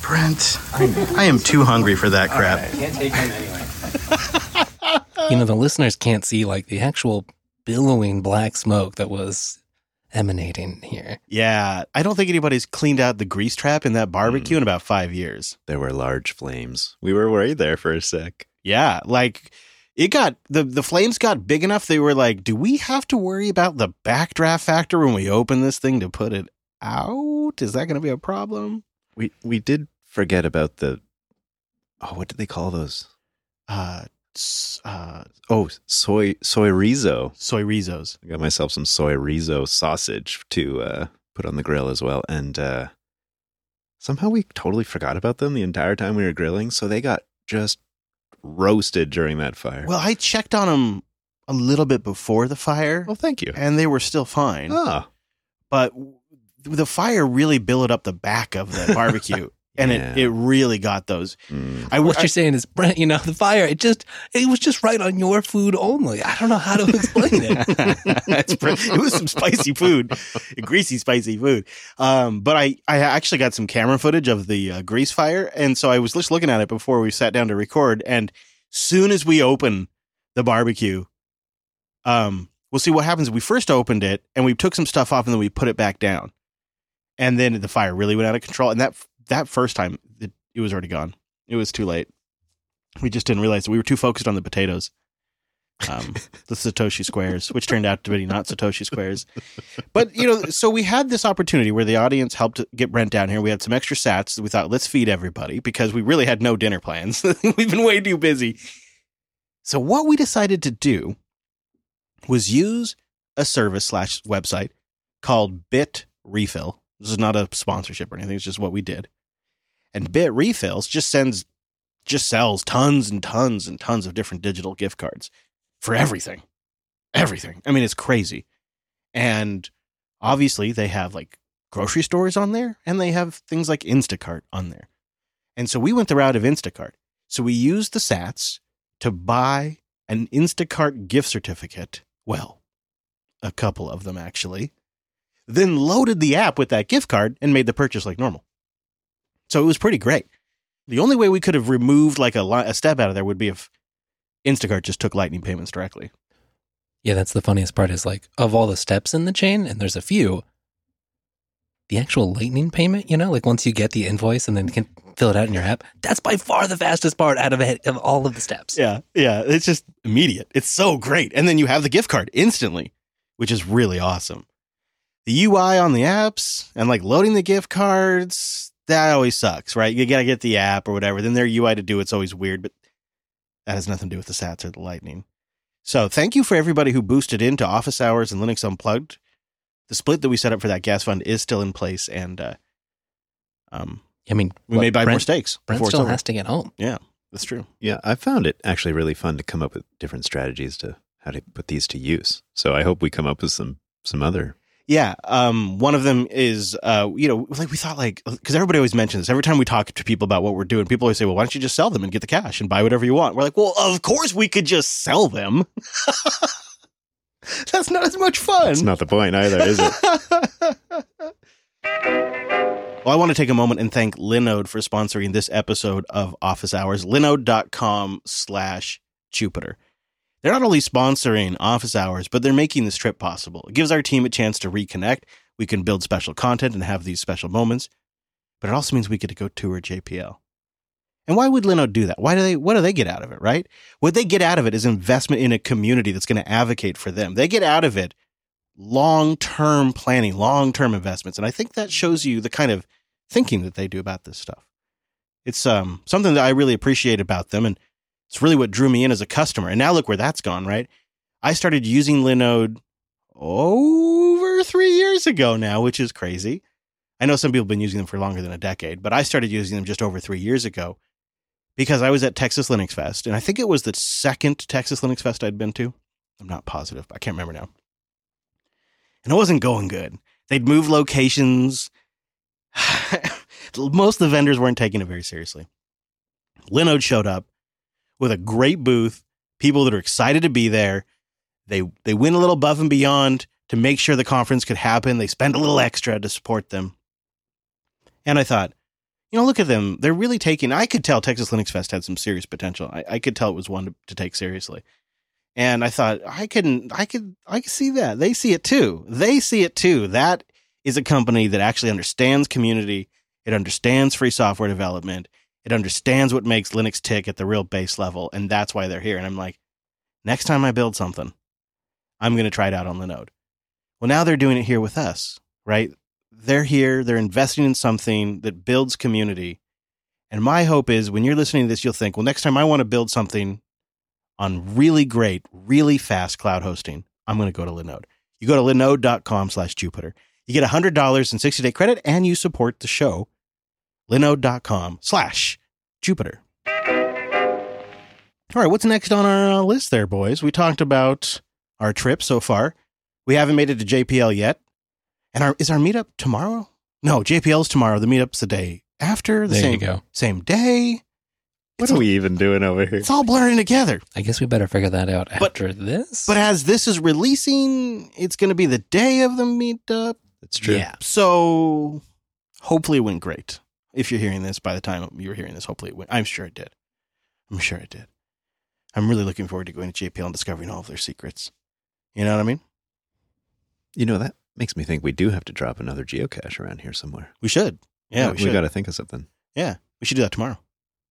[SPEAKER 1] Brent, I am too hungry for that crap.
[SPEAKER 4] Can't take him anyway.
[SPEAKER 3] You know, the listeners can't see like the actual billowing black smoke that was emanating here.
[SPEAKER 1] Yeah, I don't think anybody's cleaned out the grease trap in that barbecue hmm. in about five years.
[SPEAKER 2] There were large flames. We were worried there for a sec.
[SPEAKER 1] Yeah, like it got the the flames got big enough. They were like, "Do we have to worry about the backdraft factor when we open this thing to put it out? Is that going to be a problem?"
[SPEAKER 2] We we did forget about the oh, what did they call those?
[SPEAKER 1] Uh, uh,
[SPEAKER 2] Oh, soy soy rizo.
[SPEAKER 1] soy rizos.
[SPEAKER 2] I got myself some soy rizo sausage to uh, put on the grill as well, and uh, somehow we totally forgot about them the entire time we were grilling. So they got just roasted during that fire.
[SPEAKER 1] Well, I checked on them a little bit before the fire,
[SPEAKER 2] well, thank you.
[SPEAKER 1] and they were still fine.
[SPEAKER 2] Ah,
[SPEAKER 1] But the fire really billowed up the back of the barbecue. And
[SPEAKER 2] Yeah.
[SPEAKER 1] it it really got those.
[SPEAKER 2] Mm.
[SPEAKER 1] I,
[SPEAKER 3] What
[SPEAKER 1] I
[SPEAKER 3] you're saying is, Brent, you know, the fire, it just, it was just right on your food only. I don't know how to explain it.
[SPEAKER 1] That's pre- it was some spicy food, greasy, spicy food. Um, but I, I actually got some camera footage of the uh, grease fire, and so I was just looking at it before we sat down to record. And soon as we open the barbecue, um, we'll see what happens. We first opened it, and we took some stuff off, and then we put it back down, and then the fire really went out of control. And that that first time, it, it was already gone. It was too late. We just didn't realize we were too focused on the potatoes um, the Satoshi squares, which turned out to be not Satoshi squares. But you know, so we had this opportunity where the audience helped get Brent down here. We had some extra sats. We thought, let's feed everybody because we really had no dinner plans. We've been way too busy. So what we decided to do was use a service slash website called Bit Refill. This is not a sponsorship or anything. It's just what we did. And Bitrefills just sends, just sells tons and tons and tons of different digital gift cards for everything. Everything. I mean, it's crazy. And obviously, they have like grocery stores on there and they have things like Instacart on there. And so we went the route of Instacart. So we used the sats to buy an Instacart gift certificate. Well, a couple of them actually. Then loaded the app with that gift card and made the purchase like normal. So it was pretty great. The only way we could have removed like a, li- a step out of there would be if Instacart just took Lightning payments directly.
[SPEAKER 3] Yeah, that's the funniest part is like, of all the steps in the chain, and there's a few, the actual lightning payment, you know, like once you get the invoice and then can fill it out in your app, that's by far the fastest part out of it, of all of the steps.
[SPEAKER 1] Yeah, yeah. It's just immediate. It's so great. And then you have the gift card instantly, which is really awesome. The UI on the apps and like loading the gift cards, that always sucks, right? You got to get the app or whatever. Then their UI to do it's always weird, but that has nothing to do with the sats or the lightning. So thank you for everybody who boosted into office hours and Linux Unplugged. The split that we set up for that gas fund is still in place, and uh, um,
[SPEAKER 3] I mean,
[SPEAKER 1] we
[SPEAKER 3] what,
[SPEAKER 1] may buy more stakes.
[SPEAKER 3] Brent
[SPEAKER 1] before it's
[SPEAKER 3] still
[SPEAKER 1] over.
[SPEAKER 3] has to get home.
[SPEAKER 1] Yeah, that's true.
[SPEAKER 2] Yeah, I found it actually really fun to come up with different strategies to how to put these to use. So I hope we come up with some some other.
[SPEAKER 1] Yeah, um, one of them is, uh, you know, like we thought, like, because everybody always mentions this. Every time we talk to people about what we're doing, people always say, "Well, why don't you just sell them and get the cash and buy whatever you want?" We're like, "Well, of course we could just sell them. That's not as much fun."
[SPEAKER 2] That's not the point either, is it?
[SPEAKER 1] well, I want to take a moment and thank Linode for sponsoring this episode of Office Hours. Linode.com slash Jupiter. They're not only sponsoring Office Hours, but they're making this trip possible. It gives our team a chance to reconnect. We can build special content and have these special moments, but it also means we get to go tour JPL. And why would Linode do that? Why do they? What do they get out of it? Right? What they get out of it is investment in a community that's going to advocate for them. They get out of it long-term planning, long-term investments, and I think that shows you the kind of thinking that they do about this stuff. It's um, something that I really appreciate about them, and it's really what drew me in as a customer. And now look where that's gone. Right? I started using Linode over three years ago now, which is crazy. I know some people have been using them for longer than a decade, but I started using them just over three years ago because I was at Texas Linux Fest, and I think it was the second Texas Linux Fest I'd been to. I'm not positive. I can't remember now. And it wasn't going good. They'd moved locations. Most of the vendors weren't taking it very seriously. Linode showed up with a great booth, people that are excited to be there. They they went a little above and beyond to make sure the conference could happen. They spent a little extra to support them. And I thought, you know, look at them. They're really taking. I could tell Texas Linux Fest had some serious potential. I, I could tell it was one to, to take seriously. And I thought I couldn't. I could. I could see that. They see it too. They see it too. That is a company that actually understands community. It understands free software development. It understands what makes Linux tick at the real base level, and that's why they're here. And I'm like, next time I build something, I'm going to try it out on Linode. Well, now they're doing it here with us, right? They're here. They're investing in something that builds community. And my hope is when you're listening to this, you'll think, well, next time I want to build something on really great, really fast cloud hosting, I'm going to go to Linode. You go to linode.com slash Jupiter. You get $100 in 60 day credit and you support the show. Linode.com slash Jupiter. All right, what's next on our uh, list there, boys? We talked about our trip so far. We haven't made it to JPL yet. And our, is our meetup tomorrow? No, JPL's tomorrow. The meetup's the day after, the
[SPEAKER 3] There
[SPEAKER 1] same
[SPEAKER 3] you go.
[SPEAKER 1] same day.
[SPEAKER 2] What
[SPEAKER 1] It's
[SPEAKER 2] are
[SPEAKER 1] all-
[SPEAKER 2] we even doing over here?
[SPEAKER 1] It's all blurring together.
[SPEAKER 3] I guess we better figure that out
[SPEAKER 1] But-
[SPEAKER 3] after this.
[SPEAKER 1] But as this is releasing, it's going to be the day of the meetup.
[SPEAKER 2] That's true.
[SPEAKER 1] Yeah. So hopefully it went great. If you're hearing this by the time you're hearing this, hopefully it went. I'm sure it did. I'm sure it did. I'm really looking forward to going to JPL and discovering all of their secrets. You know what I mean?
[SPEAKER 2] You know, that makes me think we do have to drop another geocache around here somewhere.
[SPEAKER 1] We should. Yeah, we
[SPEAKER 2] we got to think of something.
[SPEAKER 1] yeah, we should do that tomorrow.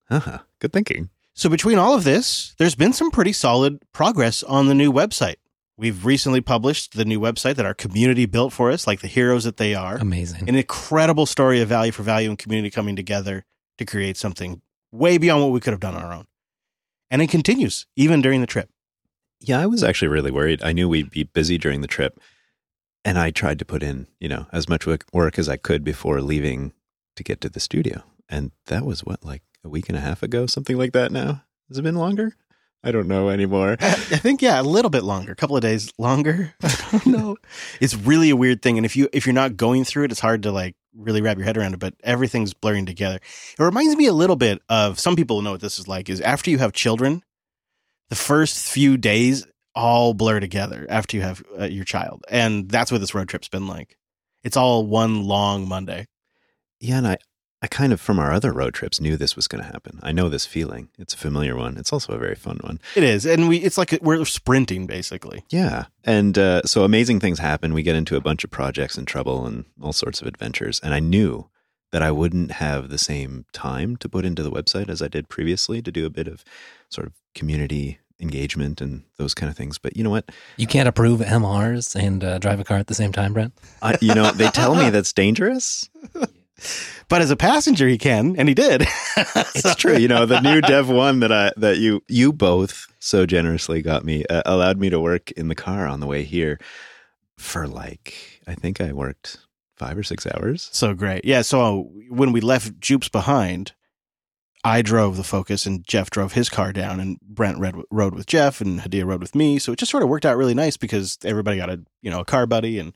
[SPEAKER 2] Uh-huh. Good thinking.
[SPEAKER 1] So between all of this, there's been some pretty solid progress on the new website. We've recently published the new website that our community built for us, like the heroes that they are.
[SPEAKER 3] Amazing.
[SPEAKER 1] An incredible story of value for value and community coming together to create something way beyond what we could have done on our own. And it continues even during the trip.
[SPEAKER 2] Yeah, I was actually really worried. I knew we'd be busy during the trip, and I tried to put in, you know, as much work, work as I could before leaving to get to the studio. And that was what, like a week and a half ago, something like that. Now has it been longer? I don't know anymore.
[SPEAKER 1] I think yeah, a little bit longer, a couple of days longer. I don't know. It's really a weird thing, and if you if you're not going through it, it's hard to like really wrap your head around it. But everything's blurring together. It reminds me a little bit of some people know what this is like. Is after you have children, the first few days all blur together after you have uh, your child, and that's what this road trip's been like. It's all one long Monday.
[SPEAKER 2] Yeah, and I, I kind of from our other road trips knew this was going to happen. I know this feeling. It's a familiar one. It's also a very fun one.
[SPEAKER 1] It is, and we it's like we're sprinting basically.
[SPEAKER 2] Yeah. And uh, so amazing things happen. We get into a bunch of projects and trouble and all sorts of adventures. And I knew that I wouldn't have the same time to put into the website as I did previously to do a bit of sort of community engagement and those kind of things. But you know what?
[SPEAKER 3] you can't approve MRs and uh, drive a car at the same time, Brent.
[SPEAKER 2] I, you know, they tell me that's dangerous.
[SPEAKER 1] But as a passenger, he can, and he did.
[SPEAKER 2] It's true. You know, the new Dev One that I that you you both so generously got me uh, allowed me to work in the car on the way here for like I think I worked five or six hours.
[SPEAKER 1] So great. Yeah. So when we left Jupes behind, I drove the Focus and Jeff drove his car down, and Brent rode, rode with Jeff and Hadiyah rode with me. So it just sort of worked out really nice because everybody got a you know a car buddy and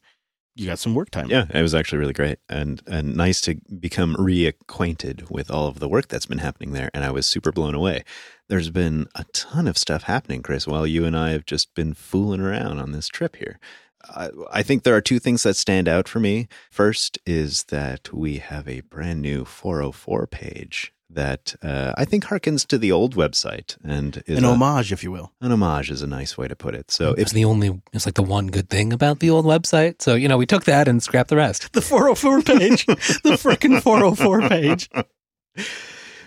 [SPEAKER 1] you got some work time.
[SPEAKER 2] Yeah, it was actually really great and and nice to become reacquainted with all of the work that's been happening there. And I was super blown away. There's been a ton of stuff happening, Chris, while you and I have just been fooling around on this trip here. I, I think there are two things that stand out for me. First is that we have a brand new 404 page that uh, I think harkens to the old website and is
[SPEAKER 1] An
[SPEAKER 2] a-
[SPEAKER 1] homage, if you will.
[SPEAKER 2] an homage is a nice way to put it. So
[SPEAKER 3] it's the only, it's like the one good thing about the old website. So you know, we took that and scrapped the rest.
[SPEAKER 1] The 404 page. the freaking 404 page.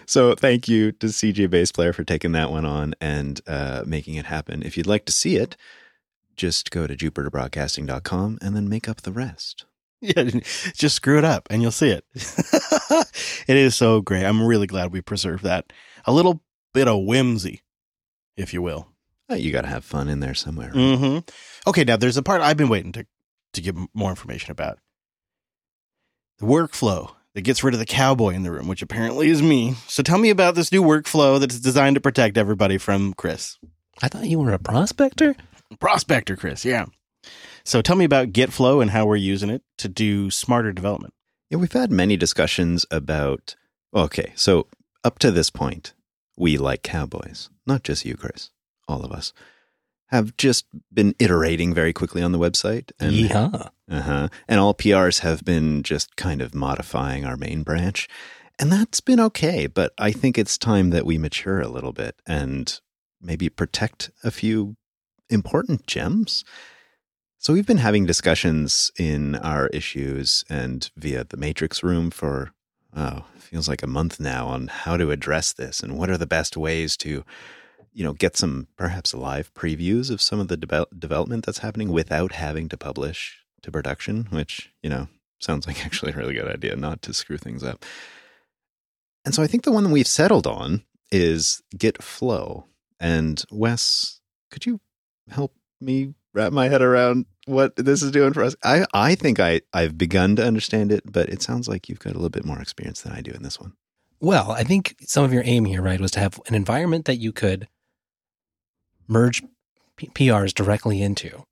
[SPEAKER 2] So thank you to CGBassPlayer for taking that one on and uh, making it happen. If you'd like to see it, just go to jupiterbroadcasting.com and then make up the rest.
[SPEAKER 1] Yeah, just screw it up and you'll see it. it is so great. I'm really glad we preserved that. A little bit of whimsy, if you will.
[SPEAKER 2] Uh, you got to have fun in there somewhere. right?
[SPEAKER 1] hmm Okay, now there's a part I've been waiting to to give more information about. The workflow that gets rid of the cowboy in the room, which apparently is me. So tell me about this new workflow that's designed to protect everybody from Chris.
[SPEAKER 3] I thought you were a prospector.
[SPEAKER 1] Prospector Chris, yeah. So tell me about GitFlow and how we're using it to do smarter development.
[SPEAKER 2] Yeah, we've had many discussions about. Okay, so up to this point, we like cowboys, not just you, Chris, all of us, have just been iterating very quickly on the website. And
[SPEAKER 3] Yeehaw.
[SPEAKER 2] Uh-huh. And all PRs have been just kind of modifying our main branch. And that's been okay, but I think it's time that we mature a little bit and maybe protect a few important gems. So we've been having discussions in our issues and via the Matrix room for oh, feels like a month now on how to address this and what are the best ways to you know get some perhaps live previews of some of the devel- development that's happening without having to publish to production, which, you know, sounds like actually a really good idea not to screw things up. And so I think the one that we've settled on is Git Flow. And Wes, could you help me wrap my head around what this is doing for us? I, I think I, I've begun to understand it, but it sounds like you've got a little bit more experience than I do in this one.
[SPEAKER 3] Well, I think some of your aim here, right, was to have an environment that you could merge P- PRs directly into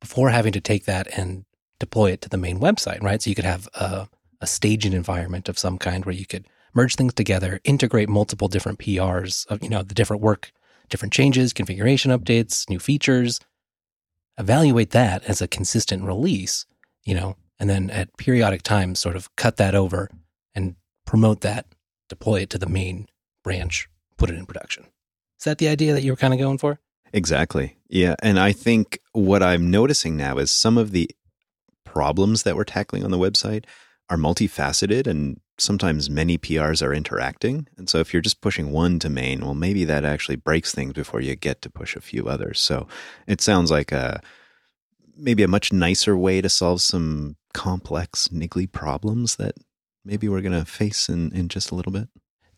[SPEAKER 3] before having to take that and deploy it to the main website, right? So you could have a, a staging environment of some kind where you could merge things together, integrate multiple different PRs of, you know, the different work, different changes, configuration updates, new features, evaluate that as a consistent release, you know, and then at periodic times sort of cut that over and promote that, deploy it to the main branch, put it in production. Is that the idea that you were kind of going for?
[SPEAKER 2] Exactly. Yeah. And I think what I'm noticing now is some of the problems that we're tackling on the website are multifaceted and sometimes many PRs are interacting. And so if you're just pushing one to main, well, maybe that actually breaks things before you get to push a few others. So it sounds like a maybe a much nicer way to solve some complex, niggly problems that maybe we're going to face in, in just a little bit.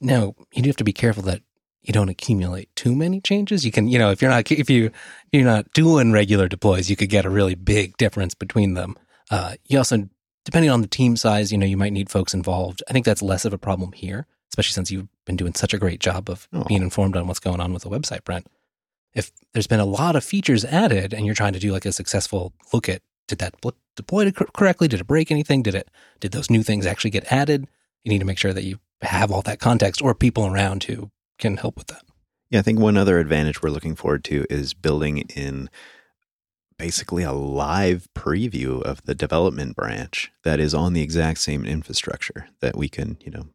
[SPEAKER 3] Now, you do have to be careful that you don't accumulate too many changes. You can, you know, if you're not if you if you're not doing regular deploys, you could get a really big difference between them. Uh, you also, depending on the team size, you know, you might need folks involved. I think that's less of a problem here, especially since you've been doing such a great job of
[SPEAKER 2] Oh.
[SPEAKER 3] being informed on what's going on with the website, Brent. If there's been a lot of features added and you're trying to do like a successful look at did that deploy correctly? Did it break anything? Did it did those new things actually get added? You need to make sure that you have all that context or people around who can help with that.
[SPEAKER 2] Yeah, I think one other advantage we're looking forward to is building in basically a live preview of the development branch that is on the exact same infrastructure that we can, you know,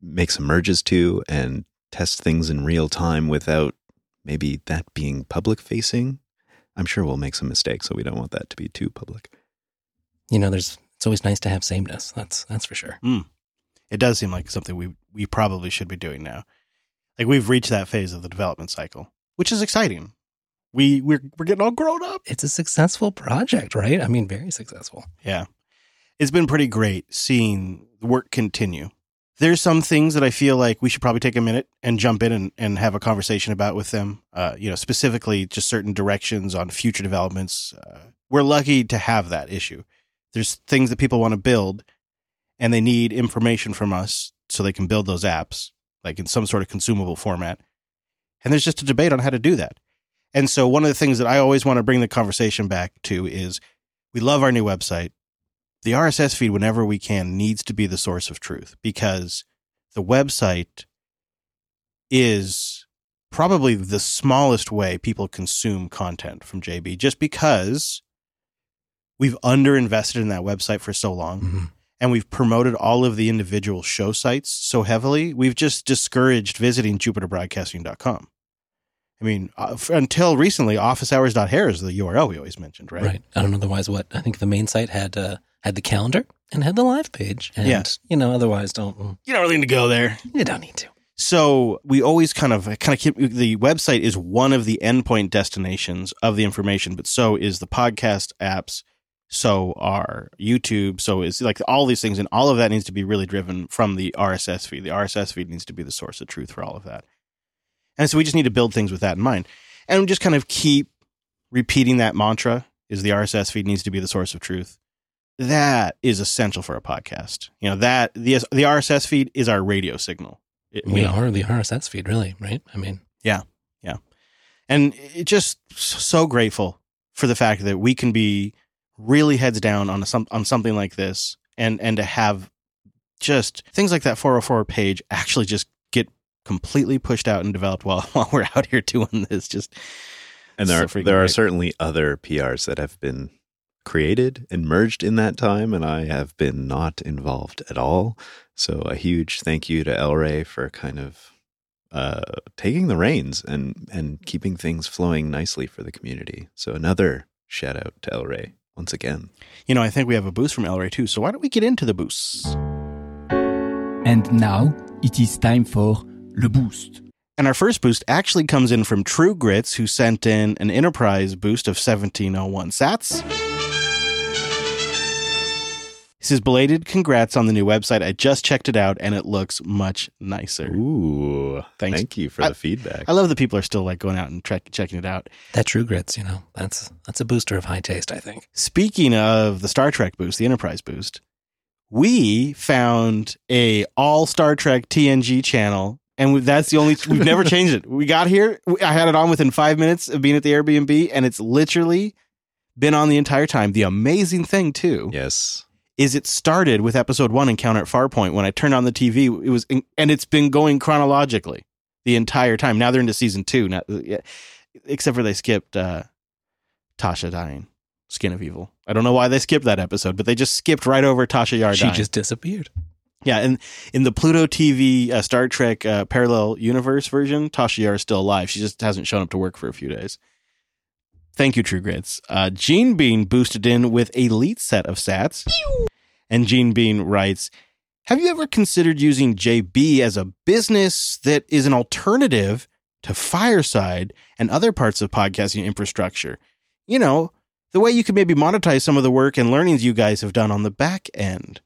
[SPEAKER 2] make some merges to and test things in real time without maybe that being public facing. I'm sure we'll make some mistakes, so we don't want that to be too public.
[SPEAKER 3] You know, there's it's always nice to have sameness. That's that's for sure. Hmm.
[SPEAKER 1] It does seem like something we we probably should be doing now. Like we've reached that phase of the development cycle, which is exciting. We we're we're getting all grown up.
[SPEAKER 3] It's a successful project, right? I mean, very successful.
[SPEAKER 1] Yeah. It's been pretty great seeing the work continue. There's some things that I feel like we should probably take a minute and jump in and, and have a conversation about with them. Uh, you know, specifically just certain directions on future developments. Uh, we're lucky to have that issue. There's things that people want to build and they need information from us so they can build those apps, like in some sort of consumable format. And there's just a debate on how to do that. And so one of the things that I always want to bring the conversation back to is we love our new website the RSS feed, whenever we can, needs to be the source of truth because the website is probably the smallest way people consume content from JB just because we've underinvested in that website for so long
[SPEAKER 3] Mhm.
[SPEAKER 1] and we've promoted all of the individual show sites so heavily, we've just discouraged visiting jupiterbroadcasting.com. I mean, uh, f- until recently, officehours.hair is the URL we always mentioned, right?
[SPEAKER 3] Right. I don't know otherwise what. I think the main site had uh, had the calendar and had the live page. And,
[SPEAKER 1] Yeah.
[SPEAKER 3] you know, otherwise don't, mm,
[SPEAKER 1] You don't really need to go there.
[SPEAKER 3] you don't need to.
[SPEAKER 1] So we always kind of kind of keep the website is one of the endpoint destinations of the information, but so is the podcast apps, so are YouTube, so is like all these things, and all of that needs to be really driven from the RSS feed. The RSS feed needs to be the source of truth for all of that, and so we just need to build things with that in mind, and just kind of keep repeating that mantra: is the RSS feed needs to be the source of truth. That is essential for a podcast. You know that the the RSS feed is our radio signal. It-
[SPEAKER 3] We
[SPEAKER 1] you know,
[SPEAKER 3] are the RSS feed, really, right? I mean, yeah. Yeah.
[SPEAKER 1] and it just so grateful for the fact that we can be really heads down on a, some on something like this and and to have just things like that 404 page actually just completely pushed out and developed while while we're out here doing this just
[SPEAKER 2] And there,
[SPEAKER 1] so
[SPEAKER 2] are,
[SPEAKER 1] freaking
[SPEAKER 2] there are certainly other PRs that have been created and merged in that time, and I have been not involved at all. So a huge thank you to El Rey for kind of uh, taking the reins and and keeping things flowing nicely for the community. So another shout out to El Rey once again.
[SPEAKER 1] you know i think we have a boost from elray too so why don't we get into the boosts
[SPEAKER 7] And now it is time for Le Boost.
[SPEAKER 1] and our first boost actually comes in from True Grits, who sent in an enterprise boost of 1701 sats. He says, belated congrats on the new website. I just checked it out and it looks much nicer.
[SPEAKER 2] Ooh,
[SPEAKER 1] Thanks.
[SPEAKER 2] thank you for
[SPEAKER 1] I-
[SPEAKER 2] the feedback.
[SPEAKER 1] I love that people are still like going out and check, checking it out.
[SPEAKER 3] that True Grits, you know, that's that's a booster of high taste, I think.
[SPEAKER 1] Speaking of the Star Trek boost, the Enterprise boost, we found a all Star Trek TNG channel, and we- that's the only we've never changed it. We got here, we- I had it on within five minutes of being at the Airbnb, and it's literally been on the entire time. The amazing thing too
[SPEAKER 2] yes,
[SPEAKER 1] is it started with episode one Encounter at Farpoint. When I turned on the TV, it was, and it's been going chronologically the entire time. Now they're into season two, not, except for they skipped uh, Tasha dying, Skin of Evil. I don't know why they skipped that episode, but they just skipped right over Tasha Yar
[SPEAKER 3] She
[SPEAKER 1] dying.
[SPEAKER 3] just disappeared.
[SPEAKER 1] Yeah, and in the Pluto TV uh, Star Trek uh, parallel universe version, Tasha Yar is still alive. She just hasn't shown up to work for a few days. Thank you, True Grits. Uh, Gene Bean boosted in with elite set of sats, and Gene Bean writes, "Have you ever considered using JB as a business that is an alternative to Fireside and other parts of podcasting infrastructure? You know, the way you could maybe monetize some of the work and learnings you guys have done on the back end."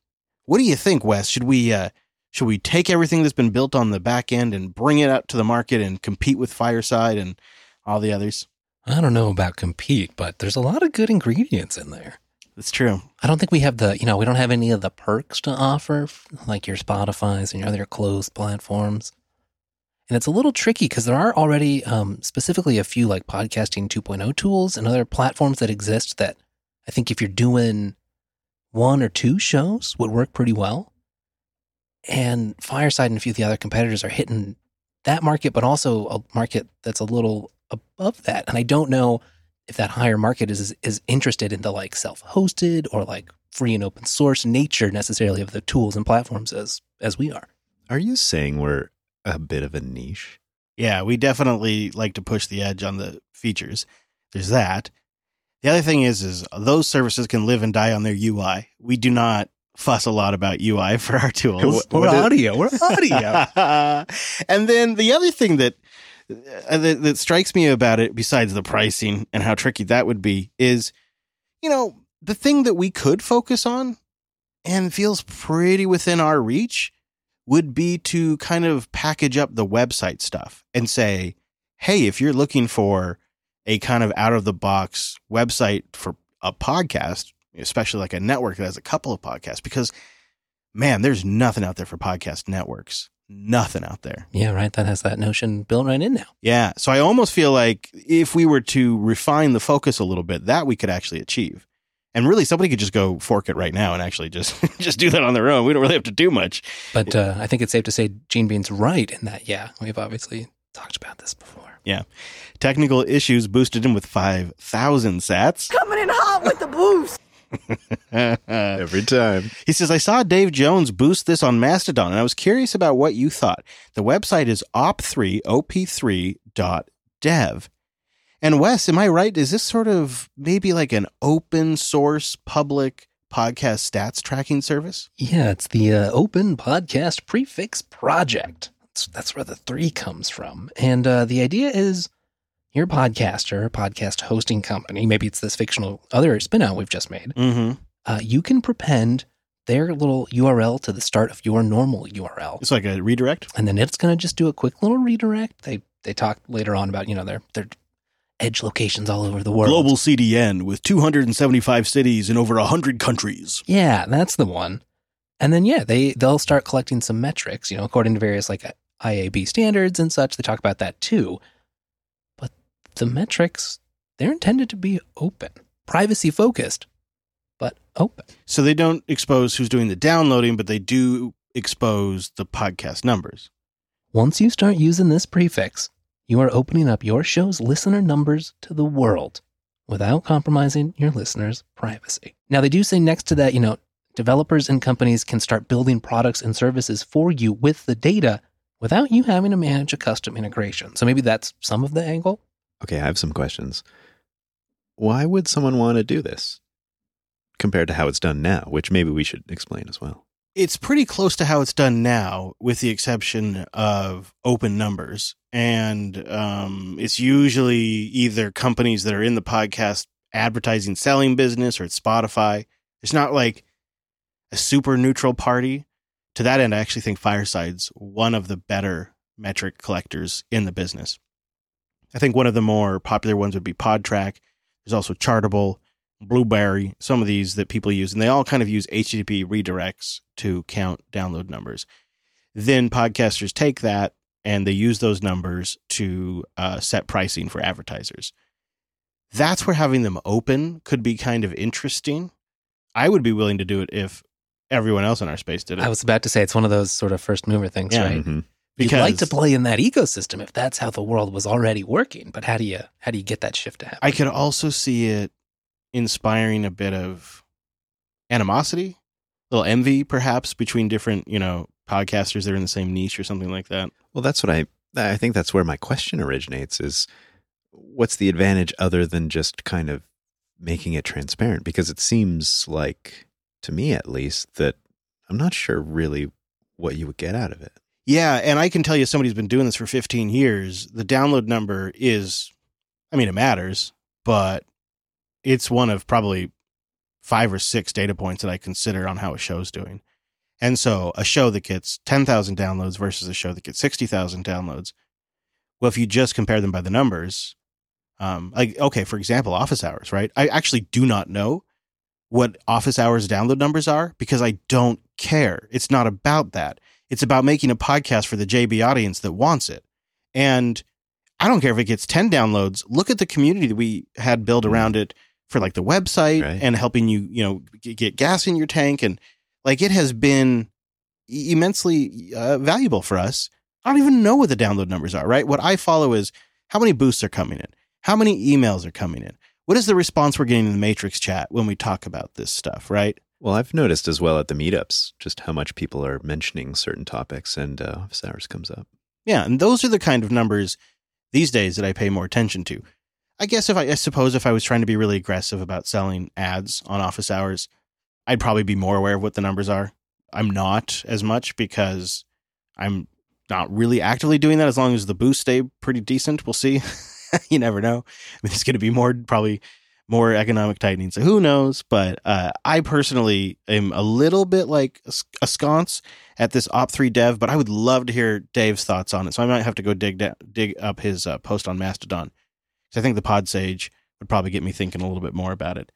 [SPEAKER 1] What do you think, Wes? Should we uh, should we take everything that's been built on the back end and bring it out to the market and compete with Fireside and all the others?
[SPEAKER 3] I don't know about compete, but there's a lot of good ingredients in there.
[SPEAKER 1] That's true.
[SPEAKER 3] I don't think we have the, you know, we don't have any of the perks to offer, like your Spotify's and your other closed platforms. And it's a little tricky because there are already um, specifically a few like podcasting 2.0 tools and other platforms that exist that I think if you're doing one or two shows would work pretty well. And Fireside and a few of the other competitors are hitting that market, but also a market that's a little above that. And I don't know if that higher market is is interested in the like self-hosted or like free and open source nature necessarily of the tools and platforms as as we are.
[SPEAKER 2] Are you saying we're a bit of a niche?
[SPEAKER 1] Yeah, we definitely like to push the edge on the features. There's that. The other thing is, is those services can live and die on their UI. We do not fuss a lot about UI for our tools.
[SPEAKER 2] Is-
[SPEAKER 3] audio. We're audio.
[SPEAKER 1] and then the other thing that, uh, that that strikes me about it, besides the pricing and how tricky that would be, is you know the thing that we could focus on and feels pretty within our reach would be to kind of package up the website stuff and say, hey, if you're looking for a kind of out of the box website for a podcast, especially like a network that has a couple of podcasts, because man, there's nothing out there for podcast networks. Nothing out there.
[SPEAKER 3] yeah, right. That has that notion built right in now.
[SPEAKER 1] Yeah. So I almost feel like if we were to refine the focus a little bit, that we could actually achieve. And really, somebody could just go fork it right now and actually just just do that on their own. We don't really have to do much.
[SPEAKER 3] But uh, I think it's safe to say Gene Bean's right in that. Yeah, we've obviously talked about this before.
[SPEAKER 1] Technical issues boosted him with 5,000 sats.
[SPEAKER 8] Coming in hot with the boost.
[SPEAKER 2] Every time.
[SPEAKER 1] He says, I saw Dave Jones boost this on Mastodon, and I was curious about what you thought. The website is op3, op3.dev. And Wes, am I right? Is this sort of maybe like an open source public podcast stats tracking service?
[SPEAKER 3] Yeah, it's the uh, Open Podcast Prefix Project. That's, that's where the three comes from. And uh, the idea is you're a podcaster, a podcast hosting company. Maybe it's this fictional other spinout we've just made.
[SPEAKER 1] Mm-hmm.
[SPEAKER 3] Uh, you can prepend their little URL to the start of your normal URL.
[SPEAKER 1] It's like a redirect.
[SPEAKER 3] and then it's going to just do a quick little redirect. They they talk later on about you know their their edge locations all over the world.
[SPEAKER 1] Global CDN with 275 cities in over 100 countries.
[SPEAKER 3] yeah, that's the one. And then yeah, they they'll start collecting some metrics, you know, according to various like IAB standards and such. They talk about that too. But the metrics they're intended to be open, privacy focused, but open.
[SPEAKER 1] So they don't expose who's doing the downloading, but they do expose the podcast numbers.
[SPEAKER 3] Once you start using this prefix, you are opening up your show's listener numbers to the world without compromising your listeners' privacy. Now, they do say next to that, you know, developers and companies can start building products and services for you with the data without you having to manage a custom integration. So maybe that's some of the angle.
[SPEAKER 2] Okay, I have some questions. Why would someone want to do this compared to how it's done now, which maybe we should explain as well?
[SPEAKER 1] It's pretty close to how it's done now, with the exception of open numbers. And um, it's usually either companies that are in the podcast advertising selling business or it's Spotify. It's not like a super neutral party. To that end, I actually think Fireside's one of the better metric collectors in the business. I think one of the more popular ones would be Podtrac. There's also Chartable, Blubrry, some of these that people use, and they all kind of use HTTP redirects to count download numbers. Then podcasters take that and they use those numbers to uh, set pricing for advertisers. That's where having them open could be kind of interesting. I would be willing to do it if everyone else in our space did it.
[SPEAKER 3] I was about to say it's one of those sort of first mover things,
[SPEAKER 1] Yeah.
[SPEAKER 3] right?
[SPEAKER 2] Mhm.
[SPEAKER 3] You'd like to play in that ecosystem if that's how the world was already working. But how do you how do you get that shift to happen?
[SPEAKER 1] I could also see it inspiring a bit of animosity, a little envy, perhaps, between different, you know, podcasters that are in the same niche or something like that.
[SPEAKER 2] Well, that's what I I think that's where my question originates is what's the advantage other than just kind of making it transparent because it seems like to me at least that I'm not sure really what you would get out of it.
[SPEAKER 1] Yeah, and I can tell you, somebody's been doing this for 15 years. The download number is, I mean, it matters, but it's one of probably five or six data points that I consider on how a show's doing. And so, a show that gets 10,000 downloads versus a show that gets 60,000 downloads, well, if you just compare them by the numbers, um, like, okay, for example, office hours, right? I actually do not know what office hours download numbers are because I don't care. It's not about that. It's about making a podcast for the JB audience that wants it. And I don't care if it gets 10 downloads. Look at the community that we had built around it for like the website
[SPEAKER 2] Right.
[SPEAKER 1] and helping you, you know, get gas in your tank. And like it has been immensely uh, valuable for us. I don't even know what the download numbers are, right? What I follow is how many boosts are coming in, how many emails are coming in, what is the response we're getting in the Matrix chat when we talk about this stuff, right?
[SPEAKER 2] Well, I've noticed as well at the meetups just how much people are mentioning certain topics and uh, office hours comes up.
[SPEAKER 1] Yeah, and those are the kind of numbers these days that I pay more attention to. I guess if I, I suppose if I was trying to be really aggressive about selling ads on office hours, I'd probably be more aware of what the numbers are. I'm not as much because I'm not really actively doing that as long as the boosts stay pretty decent. We'll see. you never know. I mean, it's going to be more probably more economic tightening. So who knows? But uh, I personally am a little bit like sconce at this Op3 dev, but I would love to hear Dave's thoughts on it. So I might have to go dig dig up his uh, post on Mastodon. 'Cause I think the Pod Sage would probably get me thinking a little bit more about it.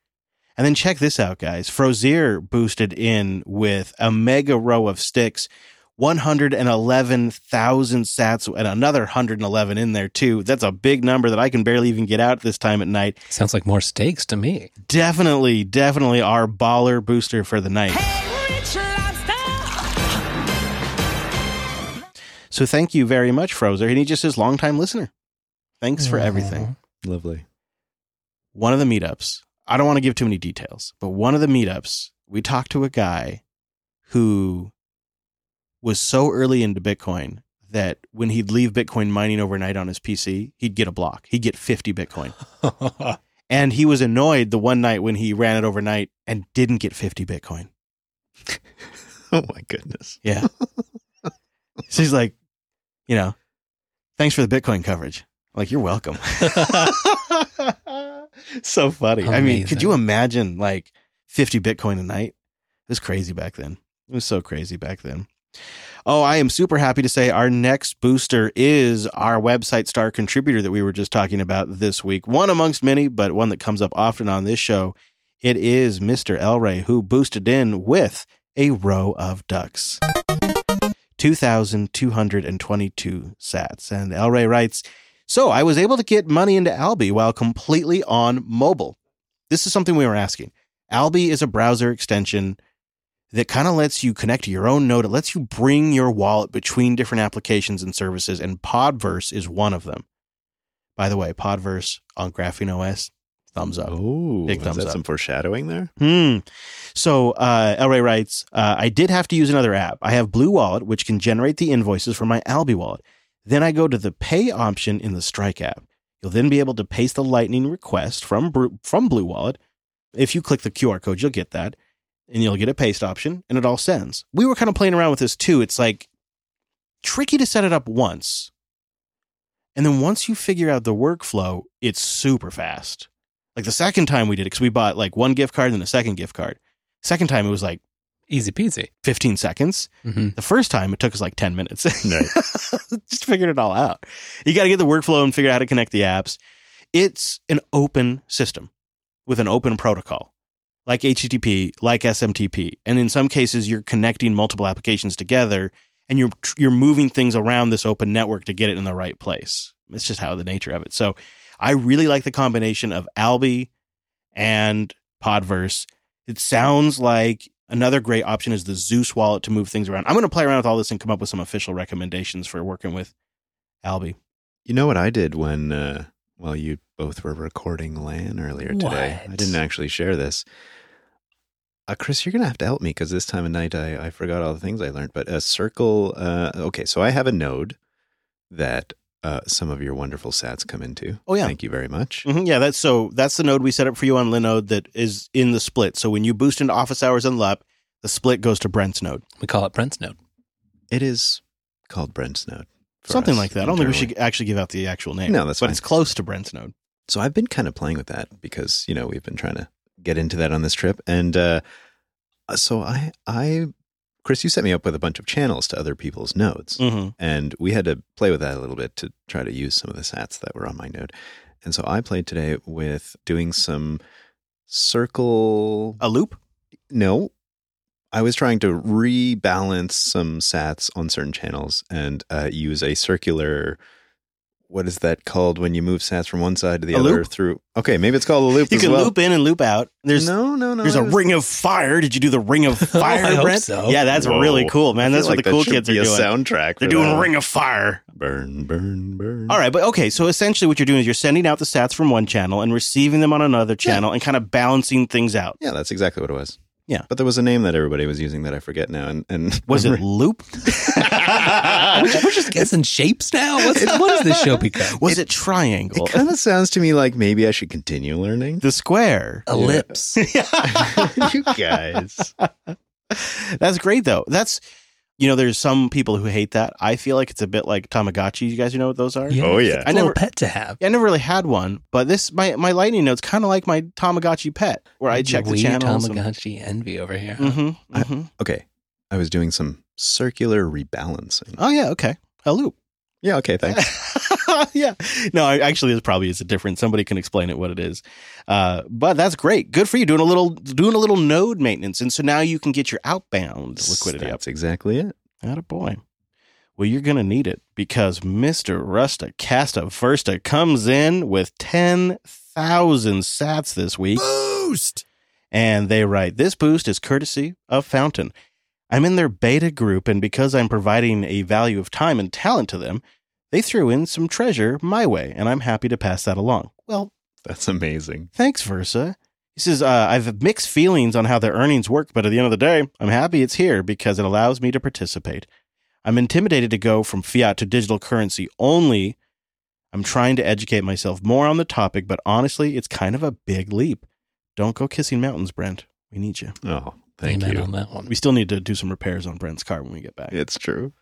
[SPEAKER 1] And then check this out, guys. Frozier boosted in with a mega row of sticks, 111,000 sats, and another 111 in there too. That's a big number that I can barely even get out this time at night.
[SPEAKER 3] Sounds like more stakes to me.
[SPEAKER 1] Definitely, definitely our baller booster for the night. So thank you very much, Frozer. And he just says longtime listener. Thanks for everything.
[SPEAKER 2] Lovely.
[SPEAKER 1] One of the meetups, I don't want to give too many details, but one of the meetups, we talked to a guy who was so early into Bitcoin that when he'd leave Bitcoin mining overnight on his PC, he'd get a block. He'd get 50 Bitcoin. And he was annoyed the one night when he ran it overnight and didn't get 50 Bitcoin.
[SPEAKER 2] Oh my goodness.
[SPEAKER 1] Yeah. so he's like, you know, thanks for the Bitcoin coverage. Like, you're welcome. so funny. I mean, could you imagine like 50 Bitcoin a night? It was crazy back then. It was so crazy back then. Oh, I am super happy to say our next booster is our website star contributor that we were just talking about this week. One amongst many, but one that comes up often on this show. It is Mr. Elray who boosted in with a row of ducks. 2,222 sats. And Elray writes, So I was able to get money into Alby while completely on mobile. This is something we were asking. Alby is a browser extension that kind of lets you connect to your own node. It lets you bring your wallet between different applications and services, and Podverse is one of them. By the way, Podverse on Graphene OS, thumbs up.
[SPEAKER 2] Oh,
[SPEAKER 1] Big
[SPEAKER 2] is
[SPEAKER 1] thumbs
[SPEAKER 2] that
[SPEAKER 1] up.
[SPEAKER 2] some foreshadowing there?
[SPEAKER 1] Hmm. So uh, Elray writes, uh, I did have to use another app. I have Blue Wallet, which can generate the invoices from my Alby wallet. Then I go to the pay option in the Strike app. You'll then be able to paste the Lightning request from from Blue Wallet. If you click the QR code, you'll get that, and you'll get a paste option, and it all sends. We were kind of playing around with this too. It's like tricky to set it up once, and then once you figure out the workflow, it's super fast. Like the second time we did it, because we bought like one gift card and then a second gift card. Second time it was like
[SPEAKER 3] Easy peasy.
[SPEAKER 1] 15 seconds.
[SPEAKER 3] hmm
[SPEAKER 1] The first time it took us like 10 minutes. Just figured it all out. You got to get the workflow and figure out how to connect the apps. It's an open system with an open protocol, like HTTP, like SMTP. And in some cases, you're connecting multiple applications together and you're you're moving things around this open network to get it in the right place. It's just how the nature of it. So I really like the combination of Alby and Podverse. It sounds like another great option is the Zeus wallet to move things around. I'm going to play around with all this and come up with some official recommendations for working with Alby.
[SPEAKER 2] You know what I did when, uh, while you both were recording LAN earlier today? I didn't actually share this. Uh, Chris, you're going to have to help me because this time of night I, I forgot all the things I learned. But a circle, uh, okay, so I have a node that uh, some of your wonderful sats come into.
[SPEAKER 1] Oh, yeah.
[SPEAKER 2] Thank you very much.
[SPEAKER 1] Mhm, yeah, that's so that's the node we set up for you on Linode that is in the split. So when you boost into office hours and LUP, the split goes to Brent's node.
[SPEAKER 3] We call it Brent's node.
[SPEAKER 2] It is called Brent's node.
[SPEAKER 1] Something like that. I don't think we should actually give out the actual name.
[SPEAKER 2] No, that's
[SPEAKER 1] but
[SPEAKER 2] fine.
[SPEAKER 1] it's close to Brent's node.
[SPEAKER 2] So I've been kind of playing with that because you know we've been trying to get into that on this trip, and uh, so I, I, Chris, you set me up with a bunch of channels to other people's nodes,
[SPEAKER 1] Mm-hmm.
[SPEAKER 2] and we had to play with that a little bit to try to use some of the sats that were on my node, and so I played today with doing some circle.
[SPEAKER 1] A loop?
[SPEAKER 2] No, I was trying to rebalance some sats on certain channels and uh, use a circular. What is that called when you move sats from one side to the
[SPEAKER 1] A
[SPEAKER 2] other
[SPEAKER 1] loop?
[SPEAKER 2] through? Okay, maybe it's called a loop.
[SPEAKER 1] You can
[SPEAKER 2] well.
[SPEAKER 1] loop in and loop out. There's
[SPEAKER 2] no, no, no.
[SPEAKER 1] there's a ring of fire. Did you do the ring of fire, Brent?
[SPEAKER 3] so.
[SPEAKER 1] Yeah, that's
[SPEAKER 2] Whoa.
[SPEAKER 1] really cool, man. That's
[SPEAKER 2] feel
[SPEAKER 1] what
[SPEAKER 2] like
[SPEAKER 1] the
[SPEAKER 2] that
[SPEAKER 1] cool kids are doing.
[SPEAKER 2] Soundtrack.
[SPEAKER 1] They're doing
[SPEAKER 2] that.
[SPEAKER 1] ring of fire.
[SPEAKER 2] Burn, burn, burn.
[SPEAKER 1] All right, but okay. So essentially, what you're doing is you're sending out the sats from one channel and receiving them on another channel, and kind of balancing things out.
[SPEAKER 2] Yeah, that's exactly what it was.
[SPEAKER 1] Yeah.
[SPEAKER 2] but there was a name that everybody was using that I forget now. And and
[SPEAKER 1] Was it loop?
[SPEAKER 3] We're just, guessing shapes now. What's, what is this show become?
[SPEAKER 1] Was it, triangle?
[SPEAKER 2] It kind of sounds to me like maybe I should continue learning.
[SPEAKER 1] the square.
[SPEAKER 3] Ellipse.
[SPEAKER 2] you guys.
[SPEAKER 1] That's great though. That's you know, there's some people who hate that. I feel like it's a bit like Tamagotchi. You guys you know what those are?
[SPEAKER 3] Yeah,
[SPEAKER 2] Oh, yeah.
[SPEAKER 3] a
[SPEAKER 1] I
[SPEAKER 3] little
[SPEAKER 1] never-
[SPEAKER 3] pet to have.
[SPEAKER 1] Yeah, I never really had one, but this my my lightning node's kind of like my Tamagotchi pet, where I check the
[SPEAKER 3] Weird
[SPEAKER 1] channels. and-
[SPEAKER 3] Tamagotchi envy over here.
[SPEAKER 1] Mhm,
[SPEAKER 2] I-
[SPEAKER 1] mhm.
[SPEAKER 2] Okay, I was doing some circular rebalancing.
[SPEAKER 1] Oh yeah, okay. A loop.
[SPEAKER 2] Yeah. Okay. Thanks.
[SPEAKER 1] yeah. No, actually, it probably is a different. Somebody can explain it what it is. Uh, but that's great. Good for you doing a little doing a little node maintenance, and so now you can get your outbound liquidity up.
[SPEAKER 2] That's exactly it.
[SPEAKER 1] Atta boy. Well, you're gonna need it because Mister Rusta Casta Versta comes in with ten thousand Sats this week.
[SPEAKER 4] Boost!
[SPEAKER 1] And they write, This boost is courtesy of Fountain. I'm in their beta group, and because I'm providing a value of time and talent to them, they threw in some treasure my way, and I'm happy to pass that along. Well,
[SPEAKER 2] That's amazing.
[SPEAKER 1] thanks, Versa. He says, uh, I've mixed feelings on how their earnings work, but at the end of the day, I'm happy it's here because it allows me to participate. I'm intimidated to go from fiat to digital currency only. I'm trying to educate myself more on the topic, but honestly, it's kind of a big leap. Don't go kissing mountains, Brent. We need you.
[SPEAKER 2] Oh, thank
[SPEAKER 3] Amen
[SPEAKER 2] you.
[SPEAKER 3] on that one.
[SPEAKER 1] We still need to do some repairs on Brent's car when we get back.
[SPEAKER 2] It's true.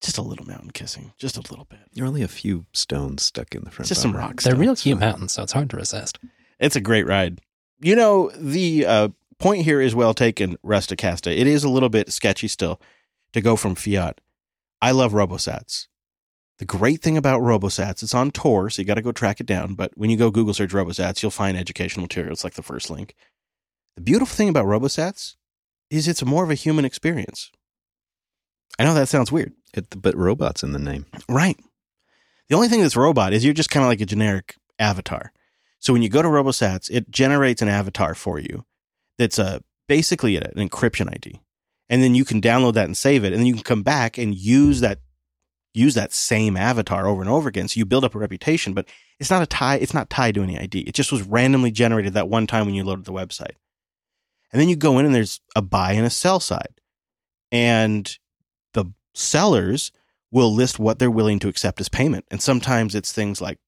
[SPEAKER 1] Just a little mountain kissing, just a little bit.
[SPEAKER 2] You're only a few stones stuck in the front.
[SPEAKER 1] Just some
[SPEAKER 2] bumper.
[SPEAKER 1] rocks.
[SPEAKER 3] They're real cute
[SPEAKER 1] fine.
[SPEAKER 3] mountains, so it's hard to resist.
[SPEAKER 1] It's a great ride. You know, the uh, point here is well taken, Rusticasta. It is a little bit sketchy still to go from fiat. I love RoboSats. The great thing about RoboSats, it's on Tor, so you got to go track it down. But when you go Google search RoboSats, you'll find educational materials like the first link. The beautiful thing about RoboSats is it's more of a human experience. I know that sounds weird.
[SPEAKER 2] It, but robots in the name.
[SPEAKER 1] Right. The only thing that's robot is you're just kind of like a generic avatar. So when you go to RoboSats, it generates an avatar for you that's uh, a basically an encryption ID. And then you can download that and save it. And then you can come back and use that use that same avatar over and over again. So you build up a reputation, but it's not a tie, it's not tied to any ID. It just was randomly generated that one time when you loaded the website. And then you go in and there's a buy and a sell side. And sellers will list what they're willing to accept as payment. And sometimes it's things like,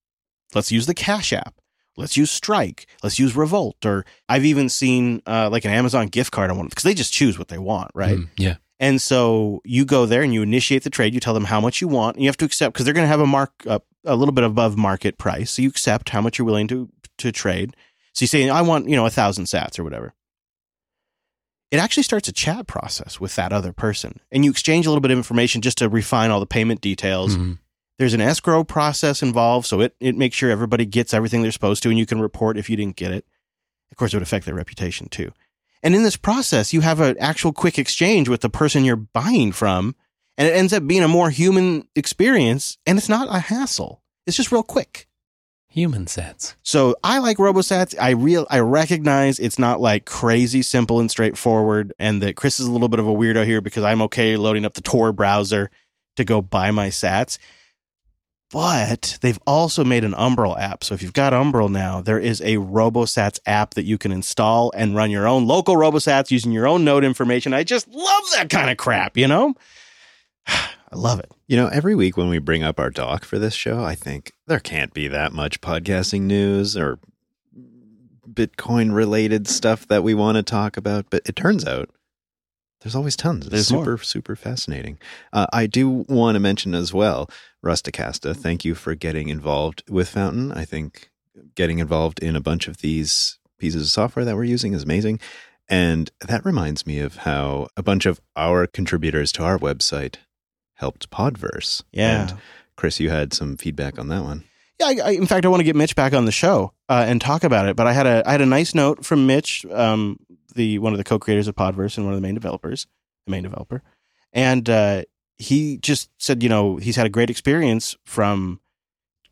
[SPEAKER 1] let's use the Cash App, let's use Strike, let's use Revolt, or I've even seen uh, like an Amazon gift card on one because they just choose what they want, right?
[SPEAKER 3] Mm, yeah.
[SPEAKER 1] And so you go there and you initiate the trade. You tell them how much you want, and you have to accept because they're going to have a mark up a little bit above market price. So you accept how much you're willing to to trade. So you say, I want you know a thousand Sats or whatever. It actually starts a chat process with that other person, and you exchange a little bit of information just to refine all the payment details.
[SPEAKER 3] Mhm.
[SPEAKER 1] There's an escrow process involved, so it it makes sure everybody gets everything they're supposed to, and you can report if you didn't get it. Of course, it would affect their reputation too. And in this process, you have an actual quick exchange with the person you're buying from, and it ends up being a more human experience, and it's not a hassle. It's just real quick.
[SPEAKER 3] Human sets.
[SPEAKER 1] So I like RoboSats. I real I recognize it's not like crazy simple and straightforward, and that Chris is a little bit of a weirdo here because I'm okay loading up the Tor browser to go buy my sats. But they've also made an Umbrel app. So if you've got Umbrel now, there is a RoboSats app that you can install and run your own local RoboSats using your own node information. I just love that kind of crap, you know? I love it.
[SPEAKER 2] You know, every week when we bring up our doc for this show, I think there can't be that much podcasting news or Bitcoin related stuff that we want to talk about. But it turns out there's always tons. It's
[SPEAKER 1] There's
[SPEAKER 2] super,
[SPEAKER 1] more.
[SPEAKER 2] super fascinating. Uh, I do want to mention as well, Rusticasta, thank you for getting involved with Fountain. I think getting involved in a bunch of these pieces of software that we're using is amazing. And that reminds me of how a bunch of our contributors to our website helped Podverse.
[SPEAKER 1] Yeah.
[SPEAKER 2] And Chris, you had some feedback on that one.
[SPEAKER 1] Yeah, I, I, in fact, I want to get Mitch back on the show uh, and talk about it. But I had a I had a nice note from Mitch, um, the one of the co-creators of Podverse and one of the main developers, the main developer, and uh, he just said, you know, he's had a great experience from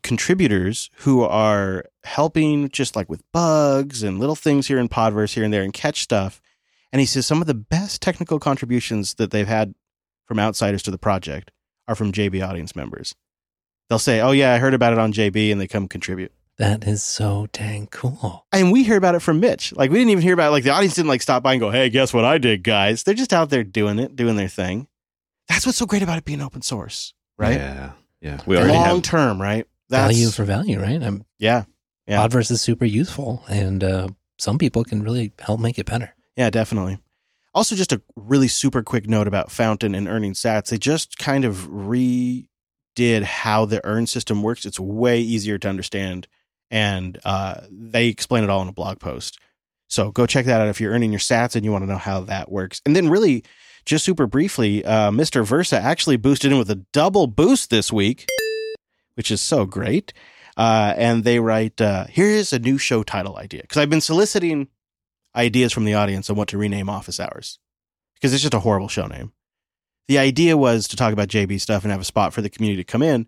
[SPEAKER 1] contributors who are helping, just like with bugs and little things here in Podverse here and there, and catch stuff. And he says some of the best technical contributions that they've had from outsiders to the project are from JB audience members they'll say, "Oh yeah, I heard about it on JB," and they come contribute.
[SPEAKER 3] That is so dang cool.
[SPEAKER 1] And we hear about it from Mitch. Like we didn't even hear about it. Like the audience didn't like stop by and go, "Hey, guess what I did, guys?" They're just out there doing it, doing their thing. That's what's so great about it being open source, right?
[SPEAKER 2] Yeah. Yeah. We already
[SPEAKER 1] Long
[SPEAKER 2] have
[SPEAKER 1] term, right?
[SPEAKER 3] value for value, right? I'm,
[SPEAKER 1] yeah, Yeah.
[SPEAKER 3] Podverse is super useful, and uh, some people can really help make it better.
[SPEAKER 1] Yeah, definitely. Also, just a really super quick note about Fountain and earning sats. They just kind of redid how the earn system works. It's way easier to understand, and uh, they explain it all in a blog post. So go check that out if you're earning your sats and you want to know how that works. And then, really, just super briefly, uh, Mr. Versa actually boosted in with a double boost this week, which is so great. Uh, and they write, uh, "Here's a new show title idea." Because I've been soliciting ideas from the audience on what to rename office hours because it's just a horrible show name. The idea was to talk about JB stuff and have a spot for the community to come in.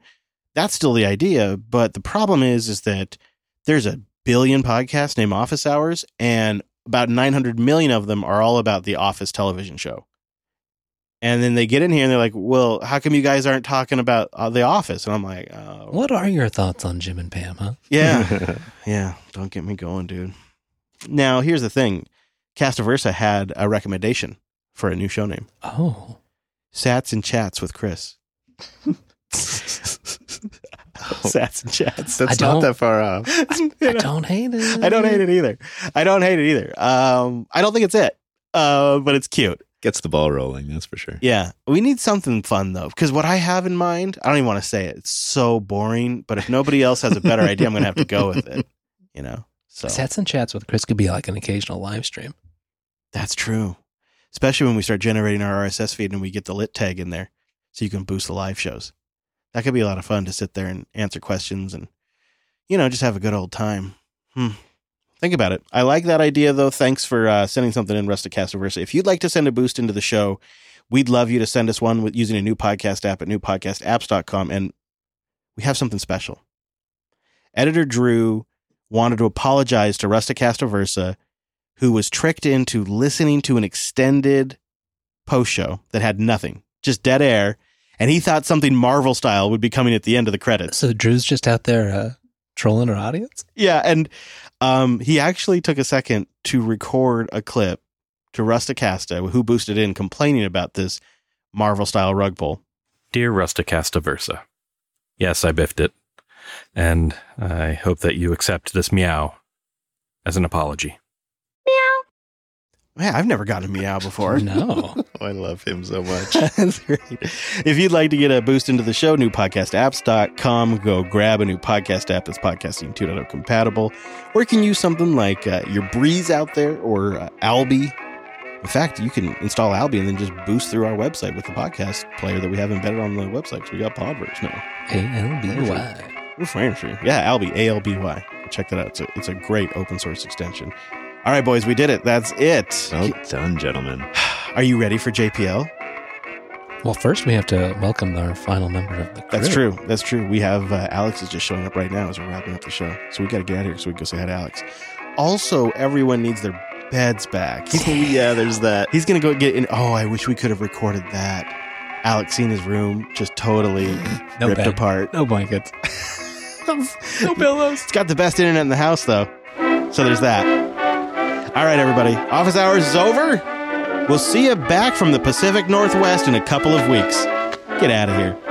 [SPEAKER 1] That's still the idea, but the problem is is that there's a billion podcasts named Office Hours and about 900 million of them are all about the Office television show. And then they get in here and they're like, "Well, how come you guys aren't talking about uh, the Office?" And I'm like, oh,
[SPEAKER 3] What are your thoughts on Jim and Pam, huh?
[SPEAKER 1] yeah, yeah, don't get me going, dude. Now, here's the thing. Castaversa had a recommendation for a new show name.
[SPEAKER 3] Oh,
[SPEAKER 1] Sats and Chats with Chris. Sats and Chats.
[SPEAKER 3] I
[SPEAKER 2] That's
[SPEAKER 3] don't-
[SPEAKER 2] that far off.
[SPEAKER 3] I don't hate it.
[SPEAKER 1] I don't hate it either. I don't hate it either. Um, I don't think it's it, uh, but it's cute.
[SPEAKER 2] Gets the ball rolling, that's for sure.
[SPEAKER 1] Yeah, we need something fun though, because what I have in mind, I don't even want to say it. It's so boring. But if nobody else has a better idea, I'm going to have to go with it. You know, so
[SPEAKER 3] Sets and chats with Chris could be like an occasional live stream.
[SPEAKER 1] That's true. Especially when we start generating our RSS feed and we get the lit tag in there so you can boost the live shows. That could be a lot of fun to sit there and answer questions and, you know, just have a good old time. Hmm. Think about it. I like that idea, though. Thanks for uh, sending something in, Rusticastiversa. If you'd like to send a boost into the show, we'd love you to send us one with using a new podcast app at newpodcastapps.com. And we have something special. Editor Drew wanted to apologize to Rusticastiversa who was tricked into listening to an extended post show that had nothing, just dead air. And he thought something Marvel style would be coming at the end of the credits.
[SPEAKER 3] So Drew's just out there uh, trolling our audience.
[SPEAKER 1] Yeah. And um, he actually took a second to record a clip to Rusticasta, who boosted in complaining about this Marvel style rug pull.
[SPEAKER 9] Dear Rusticasta Versa, yes, I biffed it, and I hope that you accept this meow as an apology.
[SPEAKER 1] Yeah, I've never gotten a meow before.
[SPEAKER 3] No.
[SPEAKER 2] I love him so much.
[SPEAKER 1] That's great. If you'd like to get a boost into the show, newpodcastapps.com. Go grab a new podcast app that's podcasting 2.0 compatible. Or you can use something like uh, your Breez out there or uh, Alby. In fact, you can install Alby and then just boost through our website with the podcast player that we have embedded on the website because we got Podverse now.
[SPEAKER 3] A L B Y.
[SPEAKER 1] We're fancy. Yeah, Alby, A L B Y. Check that out. It's a, it's a great open source extension. All right, boys, we did it. That's it.
[SPEAKER 2] Well done, gentlemen.
[SPEAKER 1] Are you ready for JPL?
[SPEAKER 3] Well, first we have to welcome our final member of the crew.
[SPEAKER 1] That's true. That's true. We have uh, Alex is just showing up right now as we're wrapping up the show. So we got to get out of here so we can go say hi to Alex. Also, everyone needs their beds back. He's,
[SPEAKER 2] yeah, there's that.
[SPEAKER 1] he's going to go get in. Oh, I wish we could have recorded that. Alex seeing his room just totally
[SPEAKER 3] No
[SPEAKER 1] ripped
[SPEAKER 3] bed.
[SPEAKER 1] apart.
[SPEAKER 3] No blankets.
[SPEAKER 1] no pillows. It's got the best internet in the house, though. So there's that. All right, everybody. Office hours is over. We'll see you back from the Pacific Northwest in a couple of weeks. Get out of here.